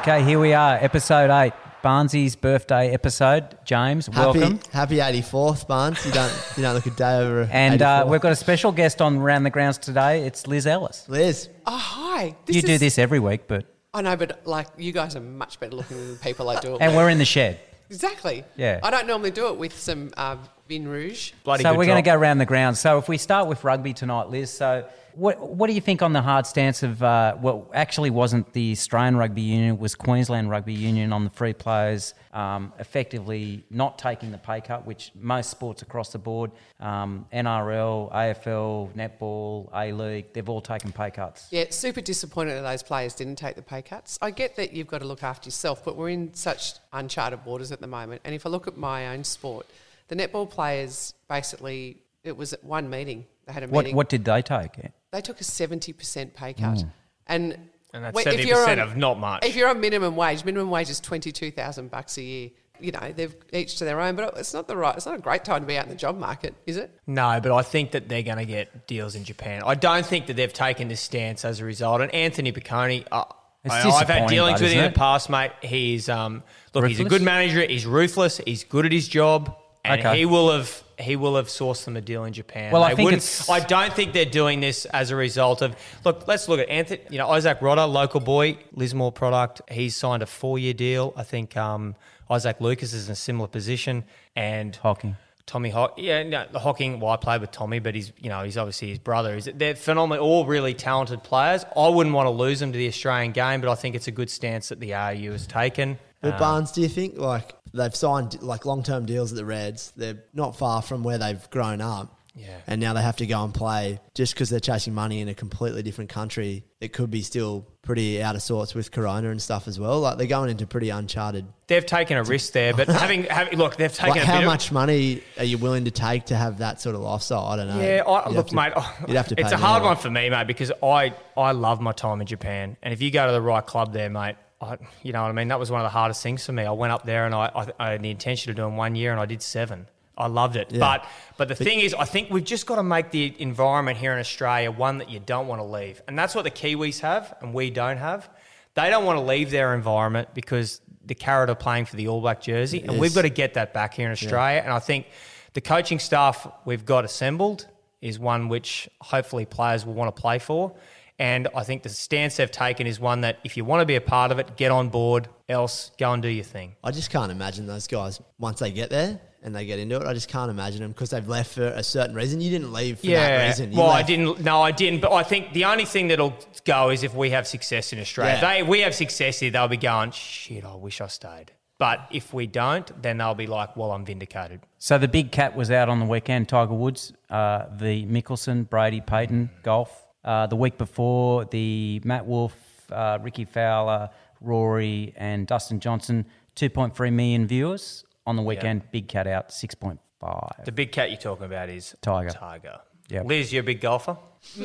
Okay, here we are, episode eight, Barnsley's birthday episode. James, welcome. Happy, happy 84th, Barnes. You don't, you don't look a day over. And uh, 84. we've got a special guest on Round the Grounds today. It's Liz Ellis. Liz. Oh, hi. you do this every week, but I know, but like you guys are much better looking than the people I do it and with. we're in the shed. Exactly. Yeah. I don't normally do it with some uh, Vin Rouge. Bloody so good we're going to go around the grounds. So if we start with rugby tonight, Liz. So what what do you think on the hard stance of uh, what actually wasn't the Australian Rugby Union, was Queensland Rugby Union on the free players um, effectively not taking the pay cut, which most sports across the board, um, NRL, AFL, netball, A League, they've all taken pay cuts. Yeah, super disappointed that those players didn't take the pay cuts. I get that you've got to look after yourself, but we're in such uncharted waters at the moment. And if I look at my own sport, the netball players basically, it was at one meeting. They had a What meeting. what did they take? They took a 70% pay cut. And, And that's wait, 70% of not much. If you're on minimum wage, minimum wage is 22,000 bucks a year. You know, they've each to their own, but it's not the right, it's not a great time to be out in the job market, is it? No, but I think that they're going to get deals in Japan. I don't think that they've taken this stance as a result. And Anthony Piccone, uh, I, I've had dealings but with him in the past, mate. He's um, look, he's a good manager. He's ruthless. He's good at his job, and Okay. he will have he will have sourced them a deal in Japan. Well, I think it's- I don't think they're doing this as a result of. Look, let's look at Anthony. You know, Izack Rodda, local boy, Lismore product. He's signed a four year deal. I think um, Isaac Lucas is in a similar position, and Hocking. Tommy Hock, yeah, no, the Hocking. Well, I played with Tommy, but he's you know he's obviously his brother. Is they're phenomenal, all really talented players. I wouldn't want to lose them to the Australian game, but I think it's a good stance that the AU has taken. But um, Barnes, do you think like they've signed like long term deals at the Reds? They're not far from where they've grown up. Yeah. And now they have to go and play just because they're chasing money in a completely different country. It could be still pretty out of sorts with Corona and stuff as well. Like they're going into pretty uncharted. They've taken a risk there, but having, having look, they've taken Like a how bit of- much money are you willing to take to have that sort of lifestyle? I don't know. Yeah, I, look, to- mate. Oh, you'd have to. Pay It's a hard one for me, mate, because I I love my time in Japan, and if you go to the right club there, mate, I, you know what I mean. That was one of the hardest things for me. I went up there and I, I, I had the intention of doing one year, and I did seven. I loved it, Yeah. but but the thing is, I think we've just got to make the environment here in Australia one that you don't want to leave, and that's what the Kiwis have, and we don't have. They don't want to leave their environment because the carrot are playing for the All Black jersey, and we've got to get that back here in Australia. And I think the coaching staff we've got assembled is one which hopefully players will want to play for. And I think the stance they've taken is one that if you want to be a part of it, get on board, else go and do your thing. I just can't imagine those guys once they get there and they get into it. I just can't imagine them because they've left for a certain reason. You didn't leave for that reason. You well, I didn't. No, I didn't. But I think the only thing that'll go is if we have success in Australia. Yeah. They, we have success here, they'll be going, shit, I wish I stayed. But if we don't, then they'll be like, well, I'm vindicated. So the big cat was out on the weekend. Tiger Woods, uh, the Mickelson, Brady, Peyton golf. Uh, the week before, the Matt Wolff, uh, Rickie Fowler, Rory, and Dustin Johnson. 2.3 million viewers on the weekend. Big cat out 6.5. The big cat you're talking about is Tiger. Tiger. Yep. Liz, you're a big golfer.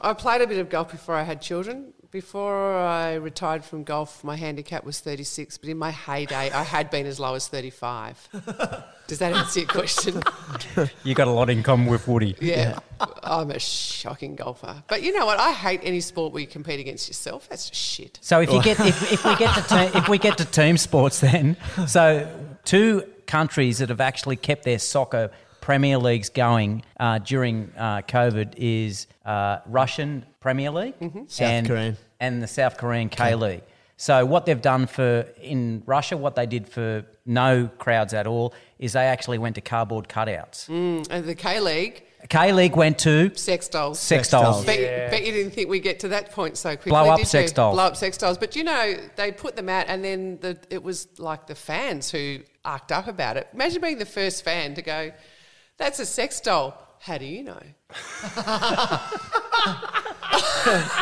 I played a bit of golf before I had children. Before I retired from golf, my handicap was 36, but in my heyday, I had been as low as 35. Does that answer your question? You got a lot in common with Woody. Yeah. I'm a shocking golfer. But you know what? I hate any sport where you compete against yourself. That's just shit. So if you get if, if we get to te- if we get to team sports, then so two countries that have actually kept their soccer Premier Leagues going uh, during uh, COVID is uh, Russian Premier League South and, Korean. and the South Korean K League. So what they've done for in Russia, what they did for no crowds at all, is they actually went to cardboard cutouts. And the K League, K League went to sex dolls. sex Sex dolls. dolls. Bet, bet you didn't think we'd get to that point so quickly. Blow up did sex you? dolls. Blow up sex dolls. But you know, they put them out, and then the, it was like the fans who arced up about it. Imagine being the first fan to go, "That's a sex doll." How do you know?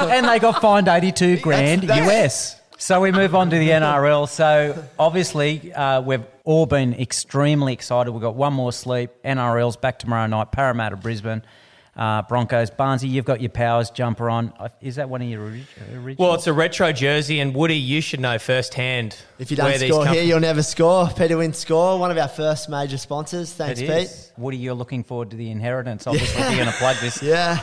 and they got fined 82 grand US. So we move on to the NRL. So obviously, uh, we've all been extremely excited. We've got one more sleep. NRL's back tomorrow night. Parramatta, Brisbane, uh, Broncos. Barnsey, you've got your powers jumper on. Uh, Is that one of your original? Well, it's a retro jersey, and Woody, you should know firsthand If you don't where these score come here, from. you'll never score. Peter Wynn Score, one of our first major sponsors. Thanks, It Pete. is. Woody, you're looking forward to the inheritance. Obviously, you're going to plug this. Yeah,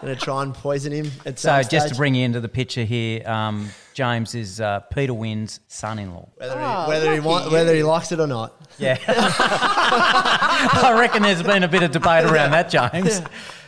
gonna try and poison him. At So some just to bring you into the picture here, um, James is uh, Peter Wynn's son-in-law. Whether, Oh, he, whether he lucky want, whether he likes it or not. Yeah. I reckon there's been a bit of debate around that, James.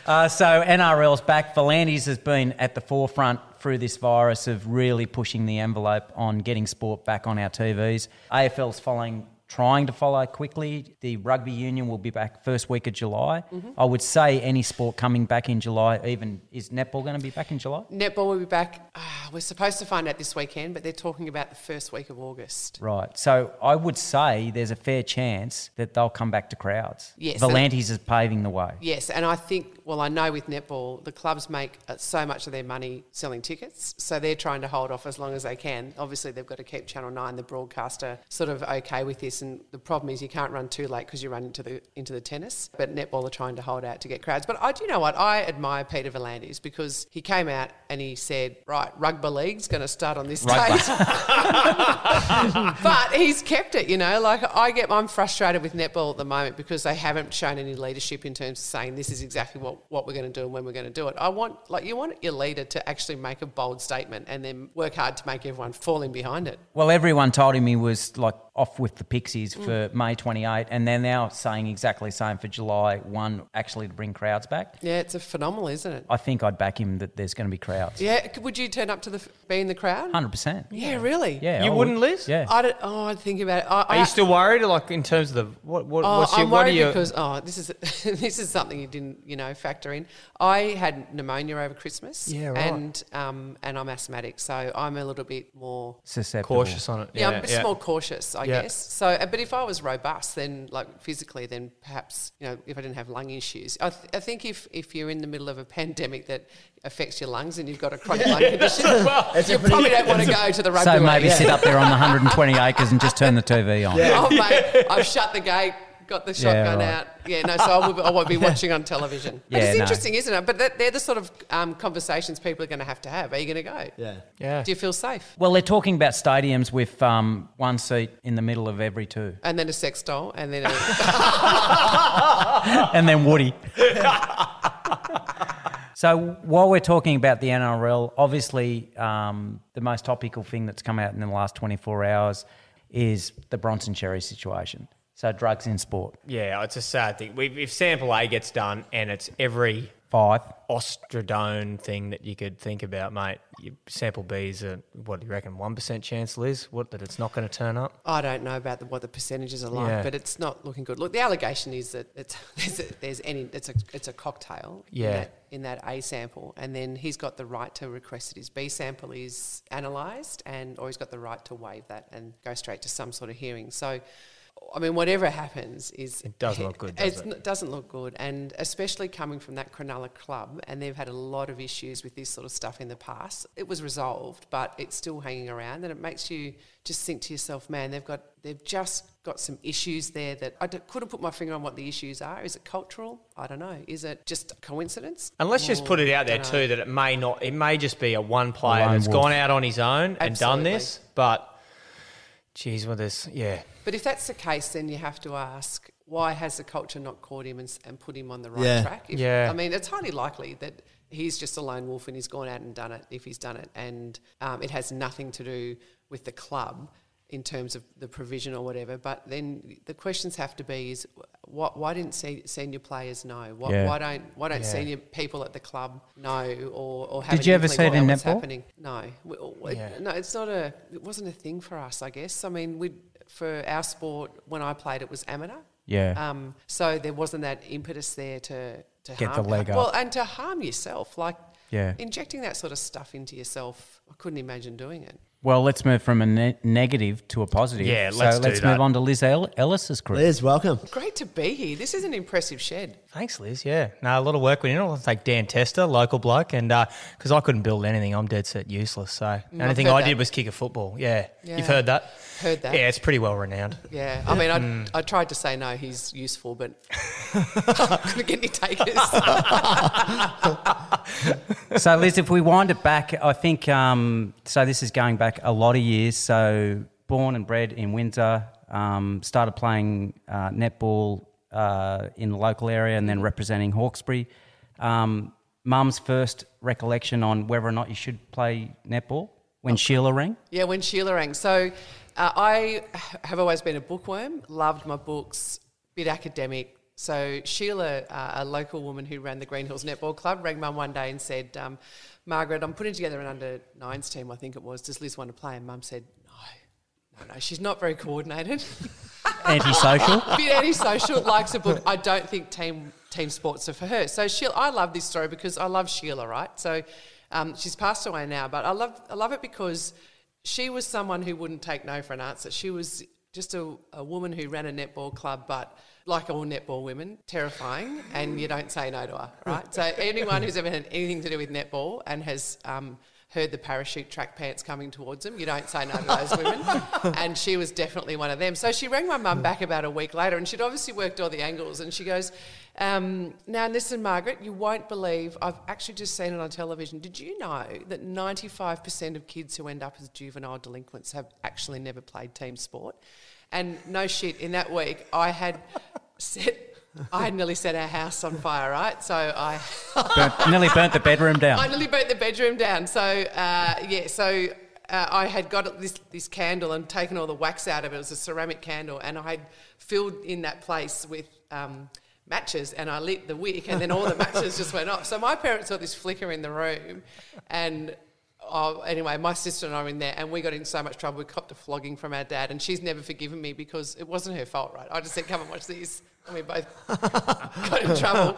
Uh, so NRL's back. V'landys has been at the forefront through this virus of really pushing the envelope on getting sport back on our TVs. AFL's following trying to follow quickly. The rugby union will be back first week of July. I would say any sport coming back in July, even is netball going to be back in July? Netball will be back. ah, we're supposed to find out this weekend, but they're talking about the first week of August. Right. So I would say there's a fair chance that they'll come back to crowds. Yes, V'landys is paving the way. Yes, and I think, well, I know with netball, the clubs make uh, so much of their money selling tickets, so they're trying to hold off as long as they can. Obviously, they've got to keep Channel Nine, the broadcaster, sort of okay with this. And the problem is you can't run too late because you run into the into the tennis. But netball are trying to hold out to get crowds. But I do you know what I admire Peter V'landys because he came out and he said, right, rugby league's going to start on this Rugby. date. but he's kept it, you know. Like I get, I'm frustrated with netball at the moment because they haven't shown any leadership in terms of saying this is exactly what, what we're going to do and when we're going to do it. I want, like, you want your leader to actually make a bold statement and then work hard to make everyone fall in behind it. Well, everyone told him he was like off with the Pixies Mm. for May 28, and they're now saying exactly the same for July 1, actually to bring crowds back. Yeah, it's a phenomenal, isn't it? I think I'd back him that there's going to be crowds. Yeah, would you turn up to the be in the crowd? 100%. Yeah, really. Yeah. You I wouldn't, would. Liz? Yeah. I don't, oh, I'd think about it. I, Are I, you still worried, like in terms of the what? what Oh, what's your, I'm what are worried you? because oh, this is this is something you didn't you know factor in. I had pneumonia over Christmas, Yeah, right. and um, and I'm asthmatic, so I'm a little bit more Susceptible. cautious on it. yeah, I'm just more cautious, I Yeah. guess. So, uh, but if I was robust, then like physically, then perhaps you know if I didn't have lung issues, I, th- I think if if you're in the middle of a pandemic that affects your lungs and you've got a chronic lung condition, you probably don't want to go to the rugby. So maybe league. sit up there on the 120 acres and just turn the TV on. Oh mate, I've shut the gate, got the shotgun right. out. Yeah, no, so I, will, I won't be watching on television. But Yeah, it's no. interesting, isn't it? But that, they're the sort of um, conversations people are going to have to have. Are you going to go? Yeah. Yeah. Do you feel safe? Well, they're talking about stadiums with um, one seat in the middle of every two. And then a sex doll, and then a, and then Woody. so while we're talking about the NRL, obviously um, the most topical thing that's come out in the last 24 hours is the Bronson Xerri situation. So drugs in sport. Yeah, it's a sad thing. We, if sample A gets done and it's every Five. ostradone thing that you could think about, mate, you, sample B is a what do you reckon? One percent chance, Liz? What that it's not going to turn up? I don't know about the, what the percentages are like, Yeah. but it's not looking good. Look, the allegation is that it's, there's, a, there's any it's a it's a cocktail. Yeah. In that, in that A sample, and then he's got the right to request that his B sample is analysed, and or he's got the right to waive that and go straight to some sort of hearing. So. I mean, whatever happens is It doesn't look good, does it's it? doesn't look good, and especially coming from that Cronulla club, and they've had a lot of issues with this sort of stuff in the past. It was resolved, but it's still hanging around, and it makes you just think to yourself, man, they've got they've just got some issues there that I d- couldn't put my finger on what the issues are. Is it cultural? I don't know. Is it just coincidence? And let's just put it out there dunno. too that it may not. It may just be a one player lone that's wolf. gone out on his own and done this. But, geez, well, this, yeah, But if that's the case, then you have to ask why has the culture not caught him and, and put him on the right Yeah. track? If, Yeah. I mean, it's highly likely that he's just a lone wolf and he's gone out and done it if he's done it, and um, it has nothing to do with the club in terms of the provision or whatever. But then the questions have to be: is what, why didn't se- senior players know? Why, Yeah. why don't why don't Yeah. senior people at the club know or or have Did you ever see it in netball? happening? No, we- Yeah. no, it's not a. It wasn't a thing for us, I guess. I mean, we for our sport when I played, it was amateur. Yeah. Um, so there wasn't that impetus there to to Get harm, the leg up. Well, and to harm yourself, like Yeah. injecting that sort of stuff into yourself. I couldn't imagine doing it. Well, let's move from a ne- negative to a positive. Yeah, so let's do let's that. move on to Liz El- Ellis's group. Liz, welcome. Great to be here. This is an impressive shed. Thanks, Liz. Yeah, no, a lot of work went in. I'll take Dan Tester, local bloke, and uh, because I couldn't build anything, I'm dead set useless. So the only I've thing I that. did was kick a football. Yeah, Yeah. you've heard that. Heard that. Yeah, it's pretty well renowned. Yeah, I mean, I, Hmm. I tried to say no, he's useful, but couldn't get any takers. so, Liz, if we wind it back, I think um, so. This is going back a lot of years. So, born and bred in Windsor, um, started playing uh, netball uh, in the local area, and then representing Hawkesbury. Um, Mum's first recollection on whether or not you should play netball when Sheila rang? Yeah, when Sheila rang. So uh, I have always been a bookworm, loved my books, bit academic. So Sheila, uh, a local woman who ran the Green Hills Netball Club, rang mum one day and said, um, Margaret, I'm putting together an under nines team, I think it was. Does Liz want to play? And mum said, no, no, no, she's not very coordinated. Antisocial? bit antisocial, likes a book. I don't think team team sports are for her. So Sheila, I love this story because I love Sheila, right? So um, she's passed away now, but I love I love it because she was someone who wouldn't take no for an answer. She was just a, a woman who ran a netball club, but like all netball women, terrifying, and you don't say no to her, right? So anyone who's ever had anything to do with netball and has um, heard the parachute track pants coming towards them. You don't say no to those women. And she was definitely one of them. So she rang my mum back about a week later and she'd obviously worked all the angles. And she goes, um, Now, listen, Margaret, you won't believe, I've actually just seen it on television. Did you know that 95% of kids who end up as juvenile delinquents have actually never played team sport? And no shit, in that week, I had set I had nearly set our house on fire, right? So I burnt, nearly burnt the bedroom down. I nearly burnt the bedroom down. So uh, yeah, so uh, I had got this this candle and taken all the wax out of it. It was a ceramic candle, and I had filled in that place with. Um, matches and I lit the wick and then all the matches just went off. So my parents saw this flicker in the room and oh, anyway, my sister and I were in there and we got in so much trouble. We copped a flogging from our dad and she's never forgiven me because it wasn't her fault, right? I just said, come and watch this and we both got in trouble.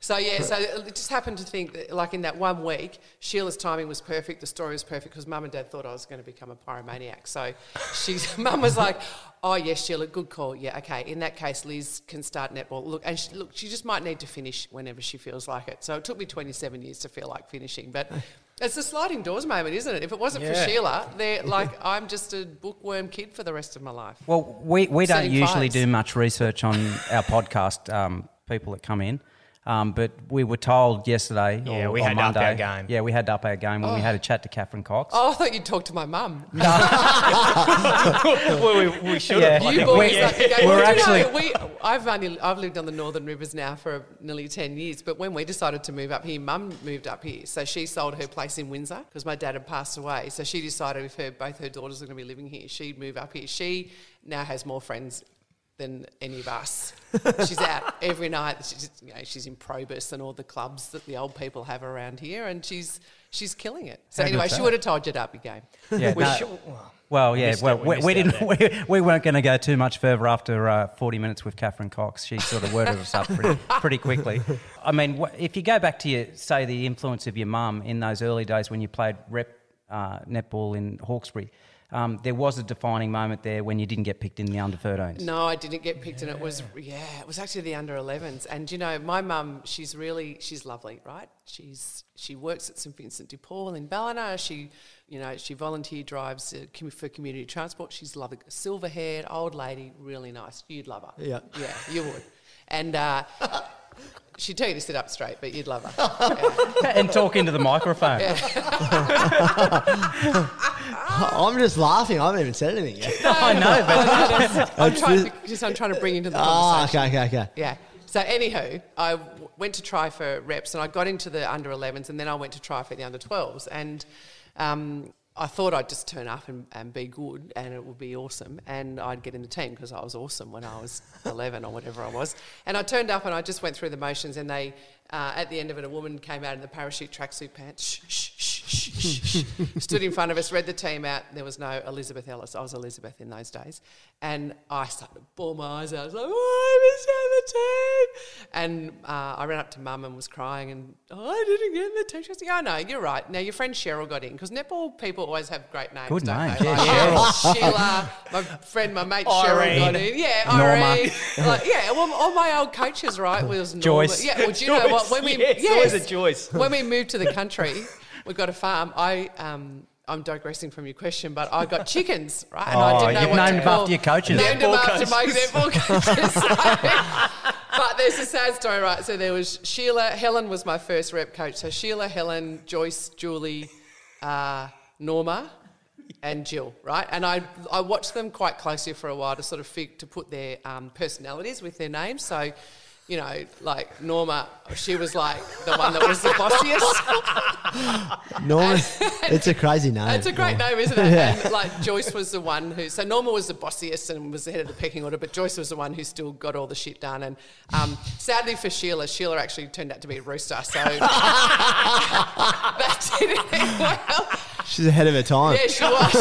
So yeah, so it just happened to think that, like in that one week, Sheila's timing was perfect. The story was perfect because Mum and Dad thought I was going to become a pyromaniac. So she's Mum was like, "Oh yes, Sheila, good call. Yeah, okay. In that case, Liz can start netball. Look, and she, look, she just might need to finish whenever she feels like it. So it took me 27 years to feel like finishing, but." It's a sliding doors moment, isn't it? If it wasn't Yeah. for Sheila, they're like I'm just a bookworm kid for the rest of my life. Well, we, we don't usually fires. do much research on our podcast, um, people that come in. Um, but we were told yesterday, Yeah, or we on had to up our game. Yeah, we had to up our game when we had a chat to Catherine Cox. Oh, I thought you'd talk to my mum. well, we, we should have. You boys, we- like, okay, we're you actually- know, we, I've only, I've lived on the Northern Rivers now for nearly ten years. But when we decided to move up here, Mum moved up here, so she sold her place in Windsor because my dad had passed away. So she decided if her both her daughters are going to be living here, she'd move up here. She now has more friends than any of us. she's out every night. She's, you know, she's in Probus and all the clubs that the old people have around here, and she's she's killing it. So How anyway, she that? would have told you to up your game. Yeah, We no, should- well, well, yeah, missed well, we we, we didn't. We, we weren't going to go too much further after uh, 40 minutes with Catherine Cox. She sort of worded us up pretty, pretty quickly. I mean, wh- if you go back to your, say, the influence of your mum in those early days when you played rep uh, netball in Hawkesbury, um, there was a defining moment there when you didn't get picked in the under 13s. No, I didn't get picked, and it was yeah, it was actually the under 11s. And you know, my mum, she's really she's lovely, right? She's she works at St Vincent de Paul in Ballina. She, you know, she volunteer drives uh, for community transport. She's lovely, silver haired old lady, really nice. You'd love her. Yeah. yeah, you would. And uh, she'd tell you to sit up straight, but you'd love her. Yeah. and talk into the microphone. I'm just laughing. I haven't even said anything yet. I know, but I'm trying to, just I'm trying to bring into the Ah, conversation. okay, okay, okay. Yeah. So anywho, I w- went to try for reps, and I got into the under 11s, and then I went to try for the under 12s, and um, I thought I'd just turn up and, and be good, and it would be awesome, and I'd get in the team because I was awesome when I was 11 or whatever I was. And I turned up, and I just went through the motions, and they. Uh, at the end of it, a woman came out in the parachute tracksuit pants, shh, shh, shh, stood in front of us, read the team out. There was no Elizabeth Ellis. I was Elizabeth in those days. And I started to bawl my eyes out. I was like, oh, I missed out the team. And uh, I ran up to mum and was crying and, oh, I didn't get in the team. She goes, yeah, I know, you're right. Now, your friend Cheryl got in because netball people always have great names. Good. They? Yeah, Like, Sheila, my friend, my mate Cheryl Irene. got in. Yeah, Norma. Irene. like, yeah, well, all my old coaches, right, was Norma. Joyce. Yeah, well, do you know what? When we, Yes, always a Joyce. when we moved to the country, we got a farm. I um, I'm digressing from your question, but I got chickens, right? And Oh, I didn't know you've what named to them call- after your coaches. Named them after my coaches. netball coaches. So- but there's a sad story, right? So there was Sheila. Helen was my first rep coach. So Sheila, Helen, Joyce, Julie, uh, Norma. And Jill, right? And I, I watched them quite closely for a while to sort of fig, to put their um, personalities with their names. So you know, like Norma, she was like the one that was the bossiest. Norman, it's a crazy name. It's a great name, isn't it? And like Joyce was the one who, so Norma was the bossiest and was the head of the pecking order, but Joyce was the one who still got all the shit done. And um, sadly for Sheila, Sheila actually turned out to be a rooster, so that didn't end well. She's ahead of her time. Yeah, she was.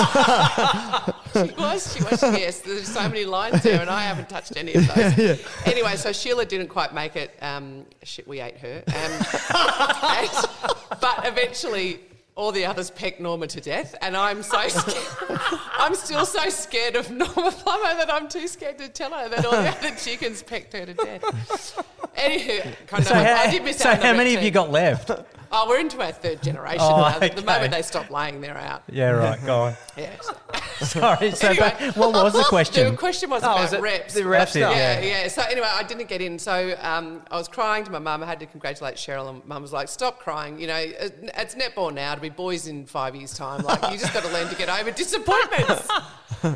she was. She was. Yes, there's so many lines there, and I haven't touched any of those. Anyway, so Sheila didn't quite make it. Um, shit, we ate her. Um, and- but eventually, all the others pecked Norma to death, and I'm so scared. I'm still so scared of Norma Plummer that I'm too scared to tell her that all the other chickens pecked her to death. Anywho, kind of, So, how, I did miss so out on the how many have you got left? Oh, we're into our third generation Oh, now. okay. The moment they stop laying, they're out. yeah, right. Go on. Yeah. Sorry. So, Anyway. but what was the question? The question was Oh, about was it reps. the rep That's it, stuff? yeah, yeah. So anyway, I didn't get in. So um, I was crying to my mum. I had to congratulate Cheryl, and mum was like, "Stop crying. You know, it- it's netball now. To be boys in five years' time. Like you just got to learn to get over disappointments."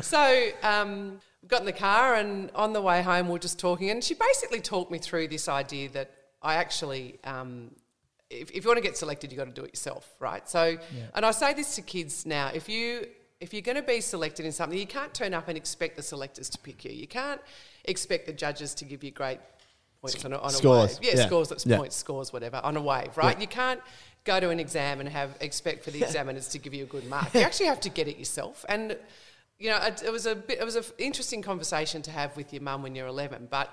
so um, got in the car, and on the way home, we are just talking, and she basically talked me through this idea that I actually. Um, if, if you want to get selected, you've got to do it yourself, right? So, and I say this to kids now: if you if you're going to be selected in something, you can't turn up and expect the selectors to pick you. You can't expect the judges to give you great points on a, on a Scores. wave. Yeah, Yeah. scores, that's Yeah. points, scores, whatever, on a wave, right? You can't go to an exam and have expect for the examiners to give you a good mark. You actually have to get it yourself. And you know, it, it was a bit, it was an interesting conversation to have with your mum when you're 11, but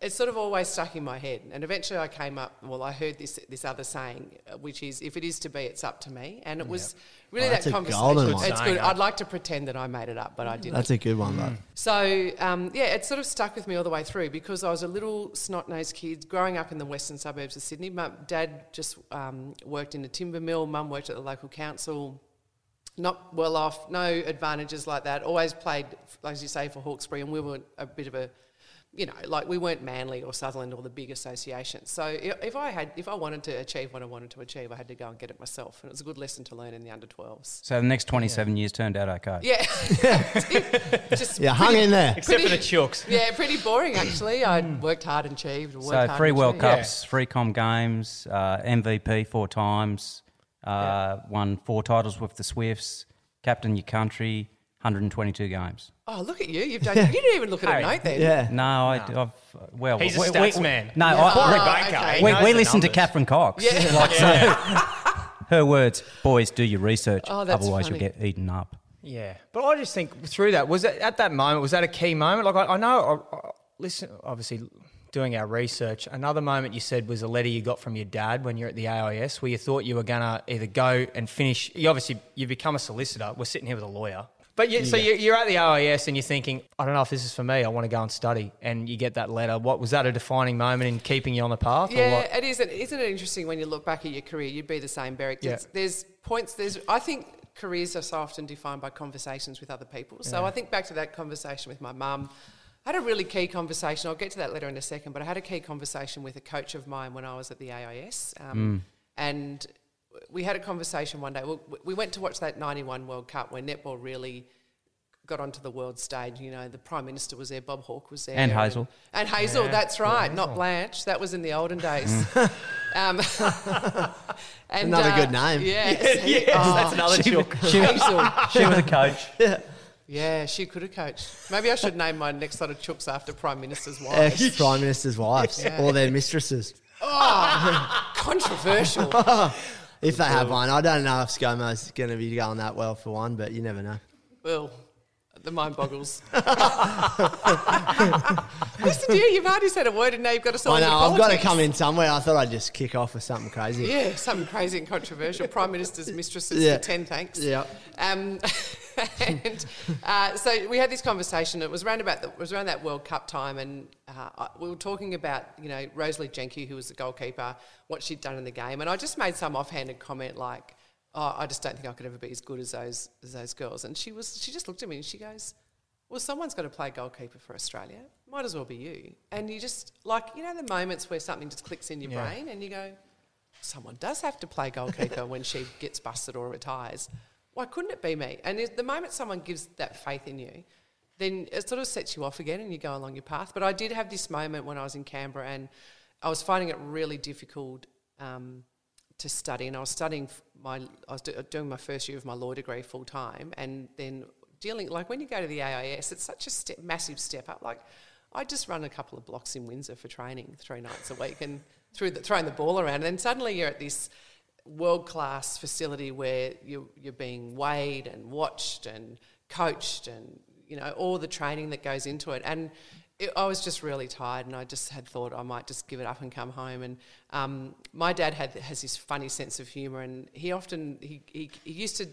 it sort of always stuck in my head. And eventually I came up, well, I heard this this other saying, uh, which is, if it is to be, it's up to me. And it was really Oh, that's that a conversation. golden one. It's good. I'd like to pretend that I made it up, but I didn't. That's a good one, Mm. though. So um, yeah, it sort of stuck with me all the way through because I was a little snot-nosed kid growing up in the western suburbs of Sydney. My dad just um, worked in a timber mill. Mum worked at the local council. Not well off, no advantages like that. Always played, as you say, for Hawkesbury, and we were a bit of a, you know, like we weren't Manly or Sutherland or the big associations. So if I had, if I wanted to achieve what I wanted to achieve, I had to go and get it myself, and it was a good lesson to learn in the under 12s. So the next 27 years turned out okay. Yeah, just Yeah, hung in there. Except for the chooks. yeah, pretty boring actually. I worked hard and achieved. So hard three World achieved. Cups, three Com Games, uh, MVP four times, uh, won four titles with the Swifts, captain your country, 122 games. Oh, look at you! You've done. You didn't even look at Hey. a note then. Yeah. No, I, have well, He's a we- stats we- man. No, Yeah. I, Corey we- Baker, okay. he we, we listen to numbers. Catherine Cox. Yeah. Like, so, her words, boys, do your research, Oh, that's otherwise funny. you'll get eaten up. Yeah, but I just think through that was that at that moment was that a key moment? Like I, I know, I, I, listen, obviously doing our research. Another moment you said was a letter you got from your dad when you're at the AIS, where you thought you were gonna either go and finish. You obviously you become a solicitor. We're sitting here with a lawyer. But you, so you- you're at the AIS and you're thinking, I don't know if this is for me. I want to go and study, and you get that letter. What was that a defining moment in keeping you on the path? Yeah, it is. Isn't it interesting when you look back at your career? You'd be the same, Berrick. Yeah. There's, points. There's. I think careers are so often defined by conversations with other people. So I think back to that conversation with my mum. I had a really key conversation. I'll get to that letter in a second, but I had a key conversation with a coach of mine when I was at the AIS, um, and we had a conversation one day. We- We went to watch that '91 World Cup where netball really got onto the world stage. You know, the Prime Minister was there, Bob Hawke was there. And Hazel. And Hazel, Yeah, that's right, yeah, not Blanche. That was in the olden days. um, and, Another uh, good name. Yes. yes, Oh, that's another chook. Hazel. She was a coach. Yeah, Yeah, she could have coached. Maybe I should name my next lot of chooks after Prime Minister's wives. Ex prime minister's wives Yeah. or their mistresses, Controversial. If they have one. I don't know if ScoMo's going to be going that well for one, but you never know. well, the mind boggles. Listen to you, you've hardly said a word and now you've got to I know. I've got to come in somewhere. I thought I'd just kick off with something crazy. Yeah, something crazy and controversial. Prime Minister's mistresses Yeah. for 10 thanks. Yeah. Um, and uh, so we had this conversation. It was around about the, it was around that World Cup time, and uh, we were talking about you know Roselee Jencke, who was the goalkeeper, what she'd done in the game, and I just made some offhanded comment like, "Oh, I just don't think I could ever be as good as those as those girls." And she was she just looked at me and she goes, "Well, someone's got to play goalkeeper for Australia. Might as well be you." And you just like you know the moments where something just clicks in your Yeah. brain, and you go, someone does have to play goalkeeper when she gets busted or retires. Why couldn't it be me? And the moment someone gives that faith in you, then it sort of sets you off again and you go along your path. But I did have this moment when I was in Canberra and I was finding it really difficult um, to study. And I was studying my, I was do, doing my first year of my law degree full time and then dealing, like when you go to the AIS, it's such a step, massive step up. Like I just run a couple of blocks in Windsor for training three nights a week and through the, throwing the ball around. And then suddenly you're at this world class facility where you, you're being weighed and watched and coached and you know all the training that goes into it and it, I was just really tired and I just had thought I might just give it up and come home. And um, my dad had has this funny sense of humor and he often he, he, he used to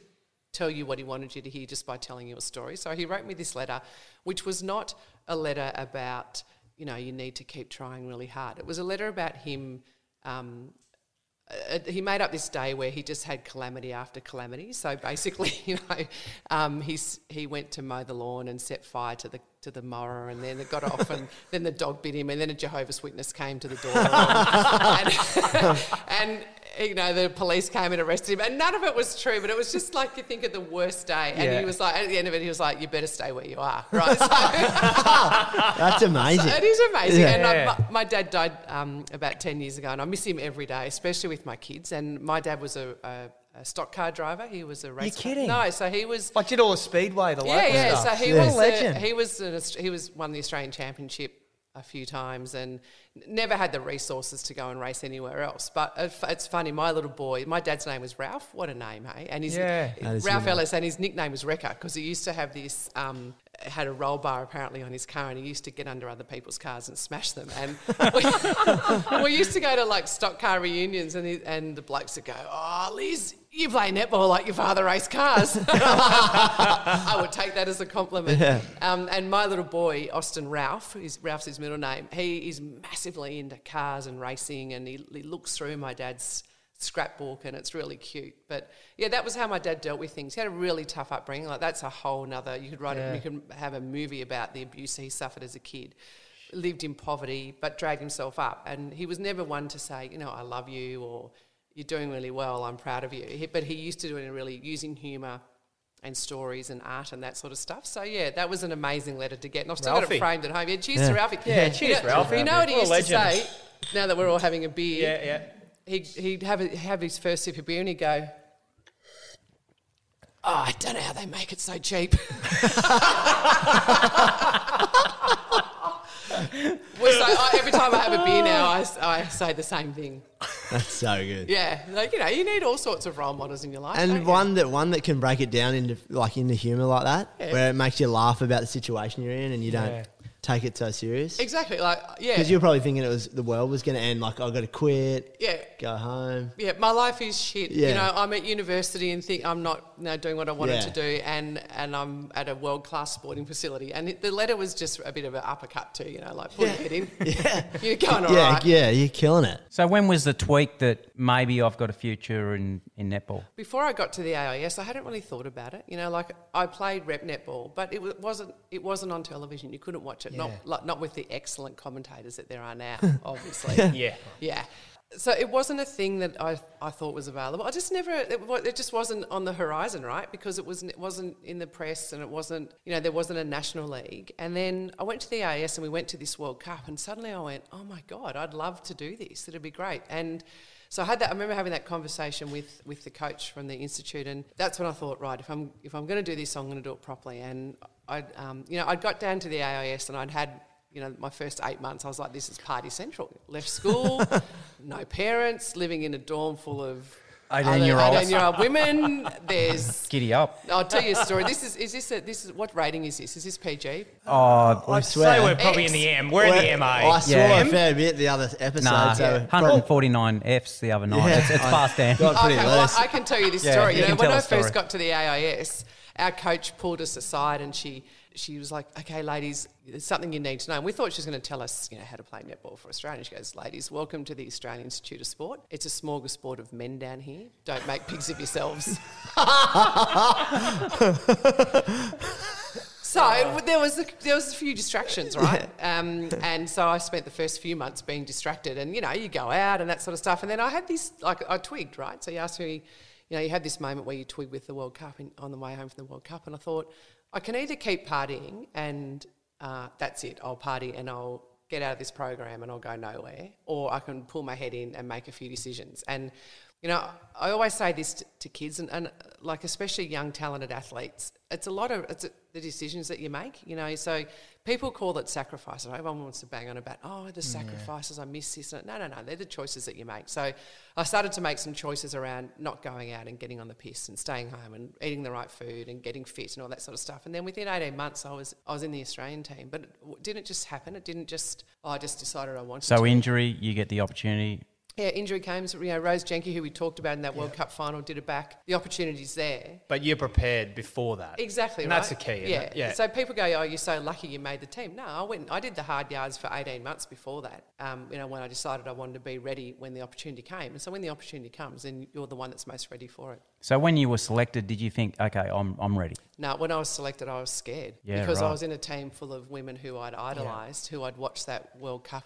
tell you what he wanted you to hear just by telling you a story. So he wrote me this letter which was not a letter about you know you need to keep trying really hard. It was a letter about him um, uh, he made up this day where he just had calamity after calamity. So basically, you know, um, he went to mow the lawn and set fire to the to the mower, and then it got off, and then the dog bit him, and then a Jehovah's Witness came to the door, and, and you know, the police came and arrested him, and none of it was true, but it was just like you think of the worst day. And Yeah. he was like, at the end of it, he was like, "You better stay where you are." Right? So, That's amazing. it is amazing. Yeah. And I, my, my dad died um, about 10 years ago, and I miss him every day, especially with my kids. And my dad was a, a, a stock car driver. He was a race car- kidding? No, so he was. Like did all the speedway, the Yeah, local yeah. stuff. So he Yeah. was What a legend. A, he was an, he was won the Australian Championship a few times and never had the resources to go and race anywhere else. But it's funny, my little boy, my dad's name was Ralph. What a name, hey? And his Yeah. Ralph. Ellis, and his nickname was Wrecker because he used to have this. Um, had a roll bar apparently on his car, and he used to get under other people's cars and smash them. And we, we used to go to like stock car reunions, and he, and the blokes would go, "Oh, Liz, you play netball like your father raced cars." I would take that as a compliment. Yeah. Um, and my little boy, Austin Ralph, is Ralph's his middle name. He is massively into cars and racing, and he, he looks through my dad's scrapbook, and it's really cute. But yeah, that was how my dad dealt with things. He had a really tough upbringing. Like that's a whole nother. You could write. Yeah. A, you could have a movie about the abuse he suffered as a kid. Lived in poverty, but dragged himself up, and he was never one to say, you know, I love you or you're doing really well. I'm proud of you. He, but he used to do it in really using humour and stories and art and that sort of stuff. So yeah, that was an amazing letter to get, and I've still got it framed at home. Yeah, cheers Yeah. to Ralphie. Yeah, You cheers, know- Ralphie. You know what he used to say? Now that we're all having a beer, Yeah, yeah. He, he'd have, a, have his first sip of beer and he'd go, Oh, I don't know how they make it so cheap. well, so I, every time I have a beer now, I, I say the same thing. That's so good. Yeah, like you know, you need all sorts of role models in your life. don't And you? one that one that can break it down into like into humor like that, Yeah. where it makes you laugh about the situation you're in and you don't Yeah. Take it so serious. exactly, like yeah, Because you're probably thinking it was the world was going to end. Like I got to quit, yeah. go home. Yeah, my life is shit. Yeah. You know, I'm at university and think I'm not you know, doing what I wanted Yeah. to do, and and I'm at a world class sporting facility. And it, the letter was just a bit of an uppercut too. You know, like pull your head in. Yeah, You're going all yeah, right. yeah. You're killing it. So when was the tweak that maybe I've got a future in, in netball? Before I got to the AIS, I hadn't really thought about it. You know, like I played rep netball, but it wasn't it wasn't on television. You couldn't watch it. Not Yeah. like, not with the excellent commentators that there are now, obviously. Yeah. Yeah. So it wasn't a thing that I, I thought was available. I just never, it, it just wasn't on the horizon, right? Because it wasn't, it wasn't in the press and it wasn't, you know, there wasn't a national league. And then I went to the AIS and we went to this World Cup and suddenly I went, oh my God, I'd love to do this. It'd be great. And so I had that, I remember having that conversation with, with the coach from the Institute and that's when I thought, right, if I'm, if I'm going to do this, I'm going to do it properly. And I, um, you know, I got down to the AIS and I'd had you know, my first eight months, I was like, this is party central. Left school, no parents, living in a dorm full of 18-year-olds. 18 year old women. There's, Giddy up. I'll tell you a story. This is, is this, a, this is, what rating is this? Is this PG? Oh, I I'd swear. say we're probably in the M. We're in the Well, MA. I saw Yeah. a fair bit the other episode. nah, so 149 Fs the other night. Yeah. It's, it's I- past Dan. okay, well. I can tell you this Yeah, story. you You know, when I I a story. first got to the AIS, our coach pulled us aside and she she was like, "Okay, ladies, there's something you need to know." And we thought she was going to tell us, you know, how to play netball for Australia. She goes, "Ladies, welcome to the Australian Institute of Sport. It's a smorgasbord of men down here. Don't make pigs of yourselves." So there was a, there was a few distractions, right? Um, and so I spent the first few months being distracted, and you know, you go out and that sort of stuff. And then I had this, like, I twigged, right? So you asked me, you know, you had this moment where you twig with the World Cup in, on the way home from the World Cup, and I thought, I can either keep partying and uh, that's it, I'll party and I'll get out of this program and I'll go nowhere, or I can pull my head in and make a few decisions. And you know, I always say this to, to kids and, and like especially young talented athletes. It's a lot of it's a, the decisions that you make. You know, so people call it sacrifice. and Everyone wants to bang on about oh the sacrifices. I miss this. No, no, no. They're the choices that you make. So I started to make some choices around not going out and getting on the piss and staying home and eating the right food and getting fit and all that sort of stuff. And then within eighteen months, I was I was in the Australian team. But it didn't just happen. It didn't just. Oh, I just decided I wanted. So to. injury, you get the opportunity. Yeah, injury came. You know, Rose Jencke, who we talked about in that World Cup final, did it back. The opportunity's there. But you're prepared before that. Exactly, And right? that's the key, yeah. Yeah. So people go, "Oh, you're so lucky you made the team." No, I went. I did the hard yards for 18 months before that. Um, you know, when I decided I wanted to be ready when the opportunity came. And so when the opportunity comes, then you're the one that's most ready for it. So when you were selected, did you think, okay, I'm, I'm ready? No, when I was selected, I was scared Yeah, because I was in a team full of women who I'd idolised, who I'd watched that World Cup.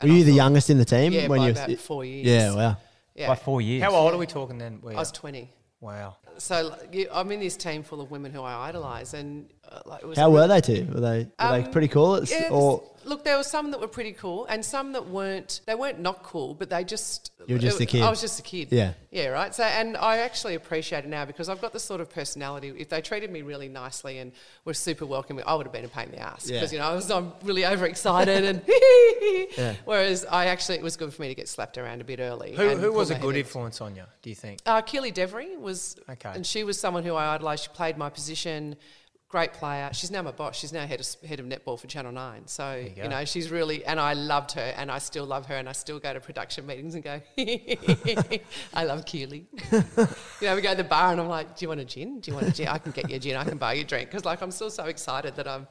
Were and I you the thought- youngest in the team Yeah, when by you? about four years. Yeah, wow. Yeah, By four years. How old are we talking then? Were I you? was 20. wow. So you, I'm in this team full of women who I idolise, and uh, like, it was How were they too? Were they were they Um, pretty cool? It's, Yeah, or look, there were some that were pretty cool, and some that weren't. They weren't not cool, but they just. You were just it- a kid. I was just a kid. Yeah. Yeah, right. So, and I actually appreciate it now because I've got the sort of personality. If they treated me really nicely and were super welcoming, I would have been a pain in the ass Yeah. because you know I was I'm really overexcited and. Whereas I actually it was good for me to get slapped around a bit early. Who, and who was a good in. influence on you, do you think? Uh, Keeley Devery was, Okay. and she was someone who I idolised. She played my position, great player. She's now my boss. She's now head of, head of netball for Channel Nine. So you you, know, she's really, and I loved her, and I still love her, and I still go to production meetings and go, I love Keeley. you know, we go to the bar, and I'm like, Do you want a gin? Do you want a gin? I can get you a gin. I can buy you a drink because, like, I'm still so excited that I'm.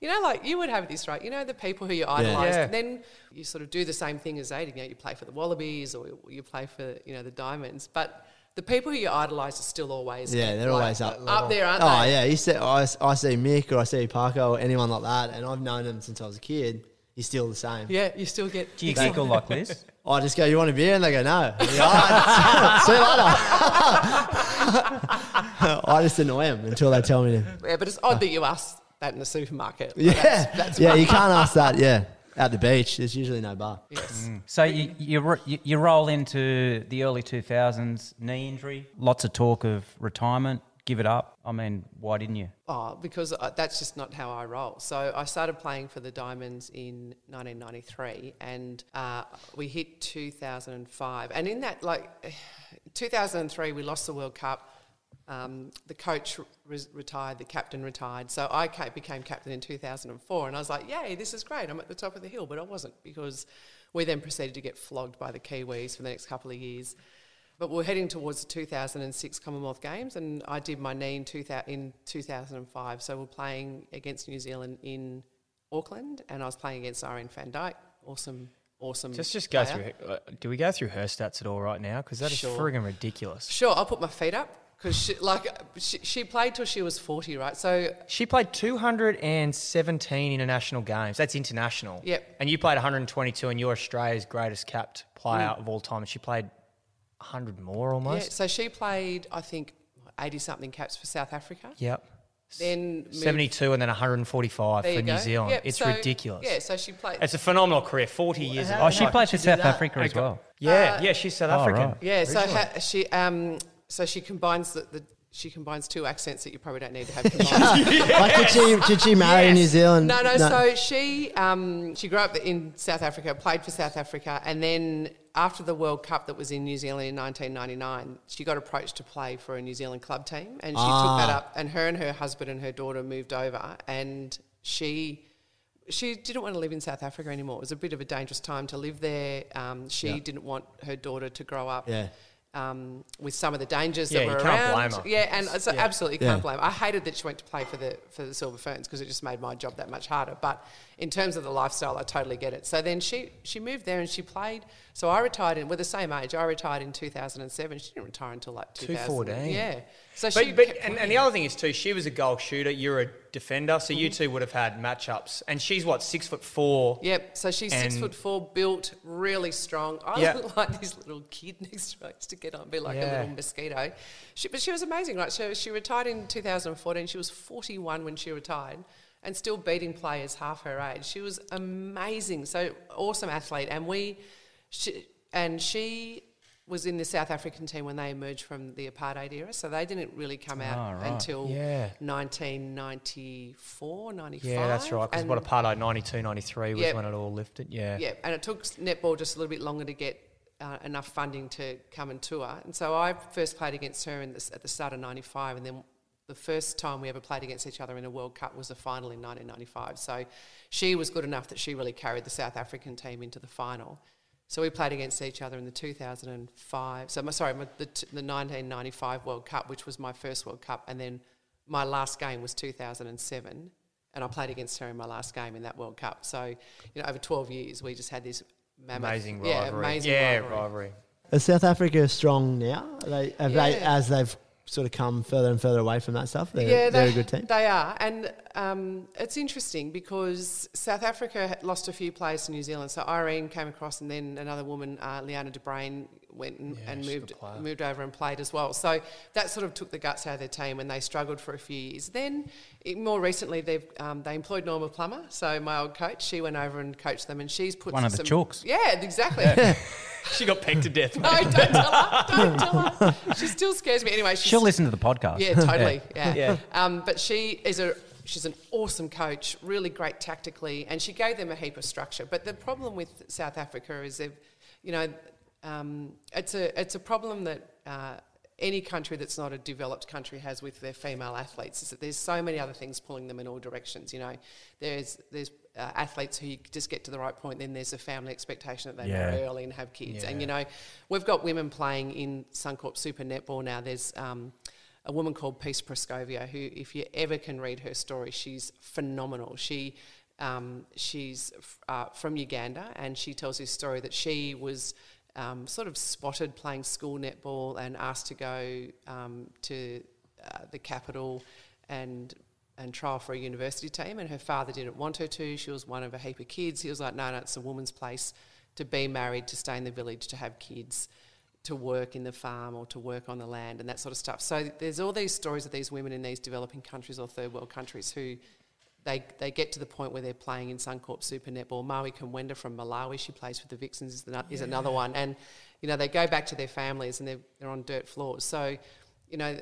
You know, like you would have this, right? You know, the people who you idolise, Yeah. and then you sort of do the same thing as they did. You know, you play for the Wallabies or you play for, you know, the Diamonds. But the people who you idolise are still always Yeah, they're like, always up. up there, aren't they? Oh they? yeah, you see, I, I see Mick or I see Parker or anyone like that, and I've known them since I was a kid. He's still the same. Yeah, you still get. Do you giggle like this? I just go, "You want a beer?" and they go, "No." I'm "Alright, see you later. I just annoy them until they tell me to. Yeah, but it's odd that you ask that in the supermarket. Yeah, that's- that's yeah. You can't ask that. Yeah, at the beach, there's usually no bar. Yes. So you, you you you roll into the early 2000s, knee injury, lots of talk of retirement, give it up. I mean, why didn't you? Oh, because uh, that's just not how I roll. So I started playing for the Diamonds in 1993, and uh, we hit 2005. And in that, like, 2003, we lost the World Cup. Um, the coach re- retired, the captain retired. So I ca- became captain in 2004, and I was like, "Yay, this is great! I'm at the top of the hill." But I wasn't because we then proceeded to get flogged by the Kiwis for the next couple of years. But we're heading towards the 2006 Commonwealth Games, and I did my knee in, 2000, in 2005. So we're playing against New Zealand in Auckland, and I was playing against Irene van Dyke. Awesome, awesome. Just just go player. through. Uh, do we go through her stats at all right now? Because that is Sure. friggin' ridiculous. Sure, I'll put my feet up because she, like she, she played till she was 40, right? So She played 217 international games. That's international. Yep. And you played 122, and you're Australia's greatest capped player of all time. And she played 100 more almost yeah, almost. so she played, I think, 80 something caps for South Africa. Yep. Then moved- 72 and then 145 there for New go. Zealand. Yep, it's so- ridiculous. Yeah, so she played. It's a phenomenal career. 40 years. how- Oh, she played for South. Africa as well. Yeah, Uh, yeah, she's South Oh, African. right. Yeah, so originally. ha- she um, so she combines the, the she combines two accents that you probably don't need to have combined. Like, did she did she marry in Yes. New Zealand? No, no, So she um, she grew up in South Africa, played for South Africa, and then after the World Cup that was in New Zealand in 1999, she got approached to play for a New Zealand club team, and she Ah. took that up. And her and her husband and her daughter moved over, and she. She didn't want to live in South Africa anymore. It was a bit of a dangerous time to live there. Um, she Yeah. didn't want her daughter to grow up Yeah. Um, with some of the dangers Yeah, that you were can't around. blame her. Yeah, and so Yeah. absolutely can't blame. her. I hated that she went to play for the for the Silver Ferns because it just made my job that much harder. But in terms of the lifestyle, I totally get it. So then she she moved there and she played. So I retired in we're the same age. I retired in 2007. She didn't retire until like 2000. 214. Yeah. So But, she but and, and the other thing is too, she was a goal shooter. You're a defender, so you mm-hmm. two would have had matchups. And she's what six foot four. Yep. So she's six foot four, built, really strong. I Yeah. look like this little kid next to her. To get on, and be like a little mosquito. She, but she was amazing, right? So she retired in 2014. She was 41 when she retired, and still beating players half her age. She was amazing. So awesome athlete, and we, she, and she. Was in the South African team when they emerged from the apartheid era, so they didn't really come out Oh, right. until Yeah. 1994, 95. Yeah, that's right. Because what apartheid 92, 93 was when it all lifted. Yeah. yeah, and it took netball just a little bit longer to get uh, enough funding to come and tour. And so I first played against her in this, at the start of '95, and then the first time we ever played against each other in a World Cup was the final in 1995. So she was good enough that she really carried the South African team into the final. So we played against each other in the 2005. So my, sorry, my, the, t- the 1995 World Cup, which was my first World Cup, and then my last game was 2007, and I played against her in my last game in that World Cup. So you know, over 12 years, we just had this mammoth, Amazing yeah, rivalry. amazing yeah, rivalry. rivalry. Is South Africa strong now? Are they, have they, as they've sort of come further and further away from that stuff? They're, yeah, they're they, a good team. They are, and um, it's interesting because South Africa lost a few players to New Zealand. So Irene came across, and then another woman, uh, Leana De Bruin, went and, Yeah, and moved moved over and played as well. So that sort of took the guts out of their team, and they struggled for a few years. Then, it, more recently, they've um, they employed Norma Plummer. So my old coach, she went over and coached them, and she's put One of the some, chooks. Yeah, exactly. She got pegged to death. no, don't tell her. Don't tell her. She still scares me. Anyway, she's She'll listen to the podcast. yeah, totally. Yeah. Yeah. Um, but she is a she's an awesome coach, really great tactically, and she gave them a heap of structure. But the problem with South Africa is they've, you know, um, it's a it's a problem that. Uh, any country that's not a developed country has with their female athletes is that there's so many other things pulling them in all directions. You know, there's there's uh, athletes who you just get to the right point, then there's a family expectation that they Yeah. marry early and have kids. And you know, we've got women playing in Suncorp Super Netball now. There's um, a woman called Peace Proscovia who, if you ever can read her story, she's phenomenal. She um, she's uh, from Uganda, and she tells this story that she was um, sort of spotted playing school netball and asked to go um, to uh, the capital and and trial for a university team. And her father didn't want her to. She was one of a heap of kids. He was like, no, no, it's a woman's place to be married, to stay in the village, to have kids to work in the farm or to work on the land and that sort of stuff. So there's all these stories of these women in these developing countries or third world countries who they, they get to the point where they're playing in Suncorp Super Netball. Mwai Kumwenda from Malawi, she plays for the Vixens, is, the, is another one. And, you know, they go back to their families and they're, they're on dirt floors. So, you know,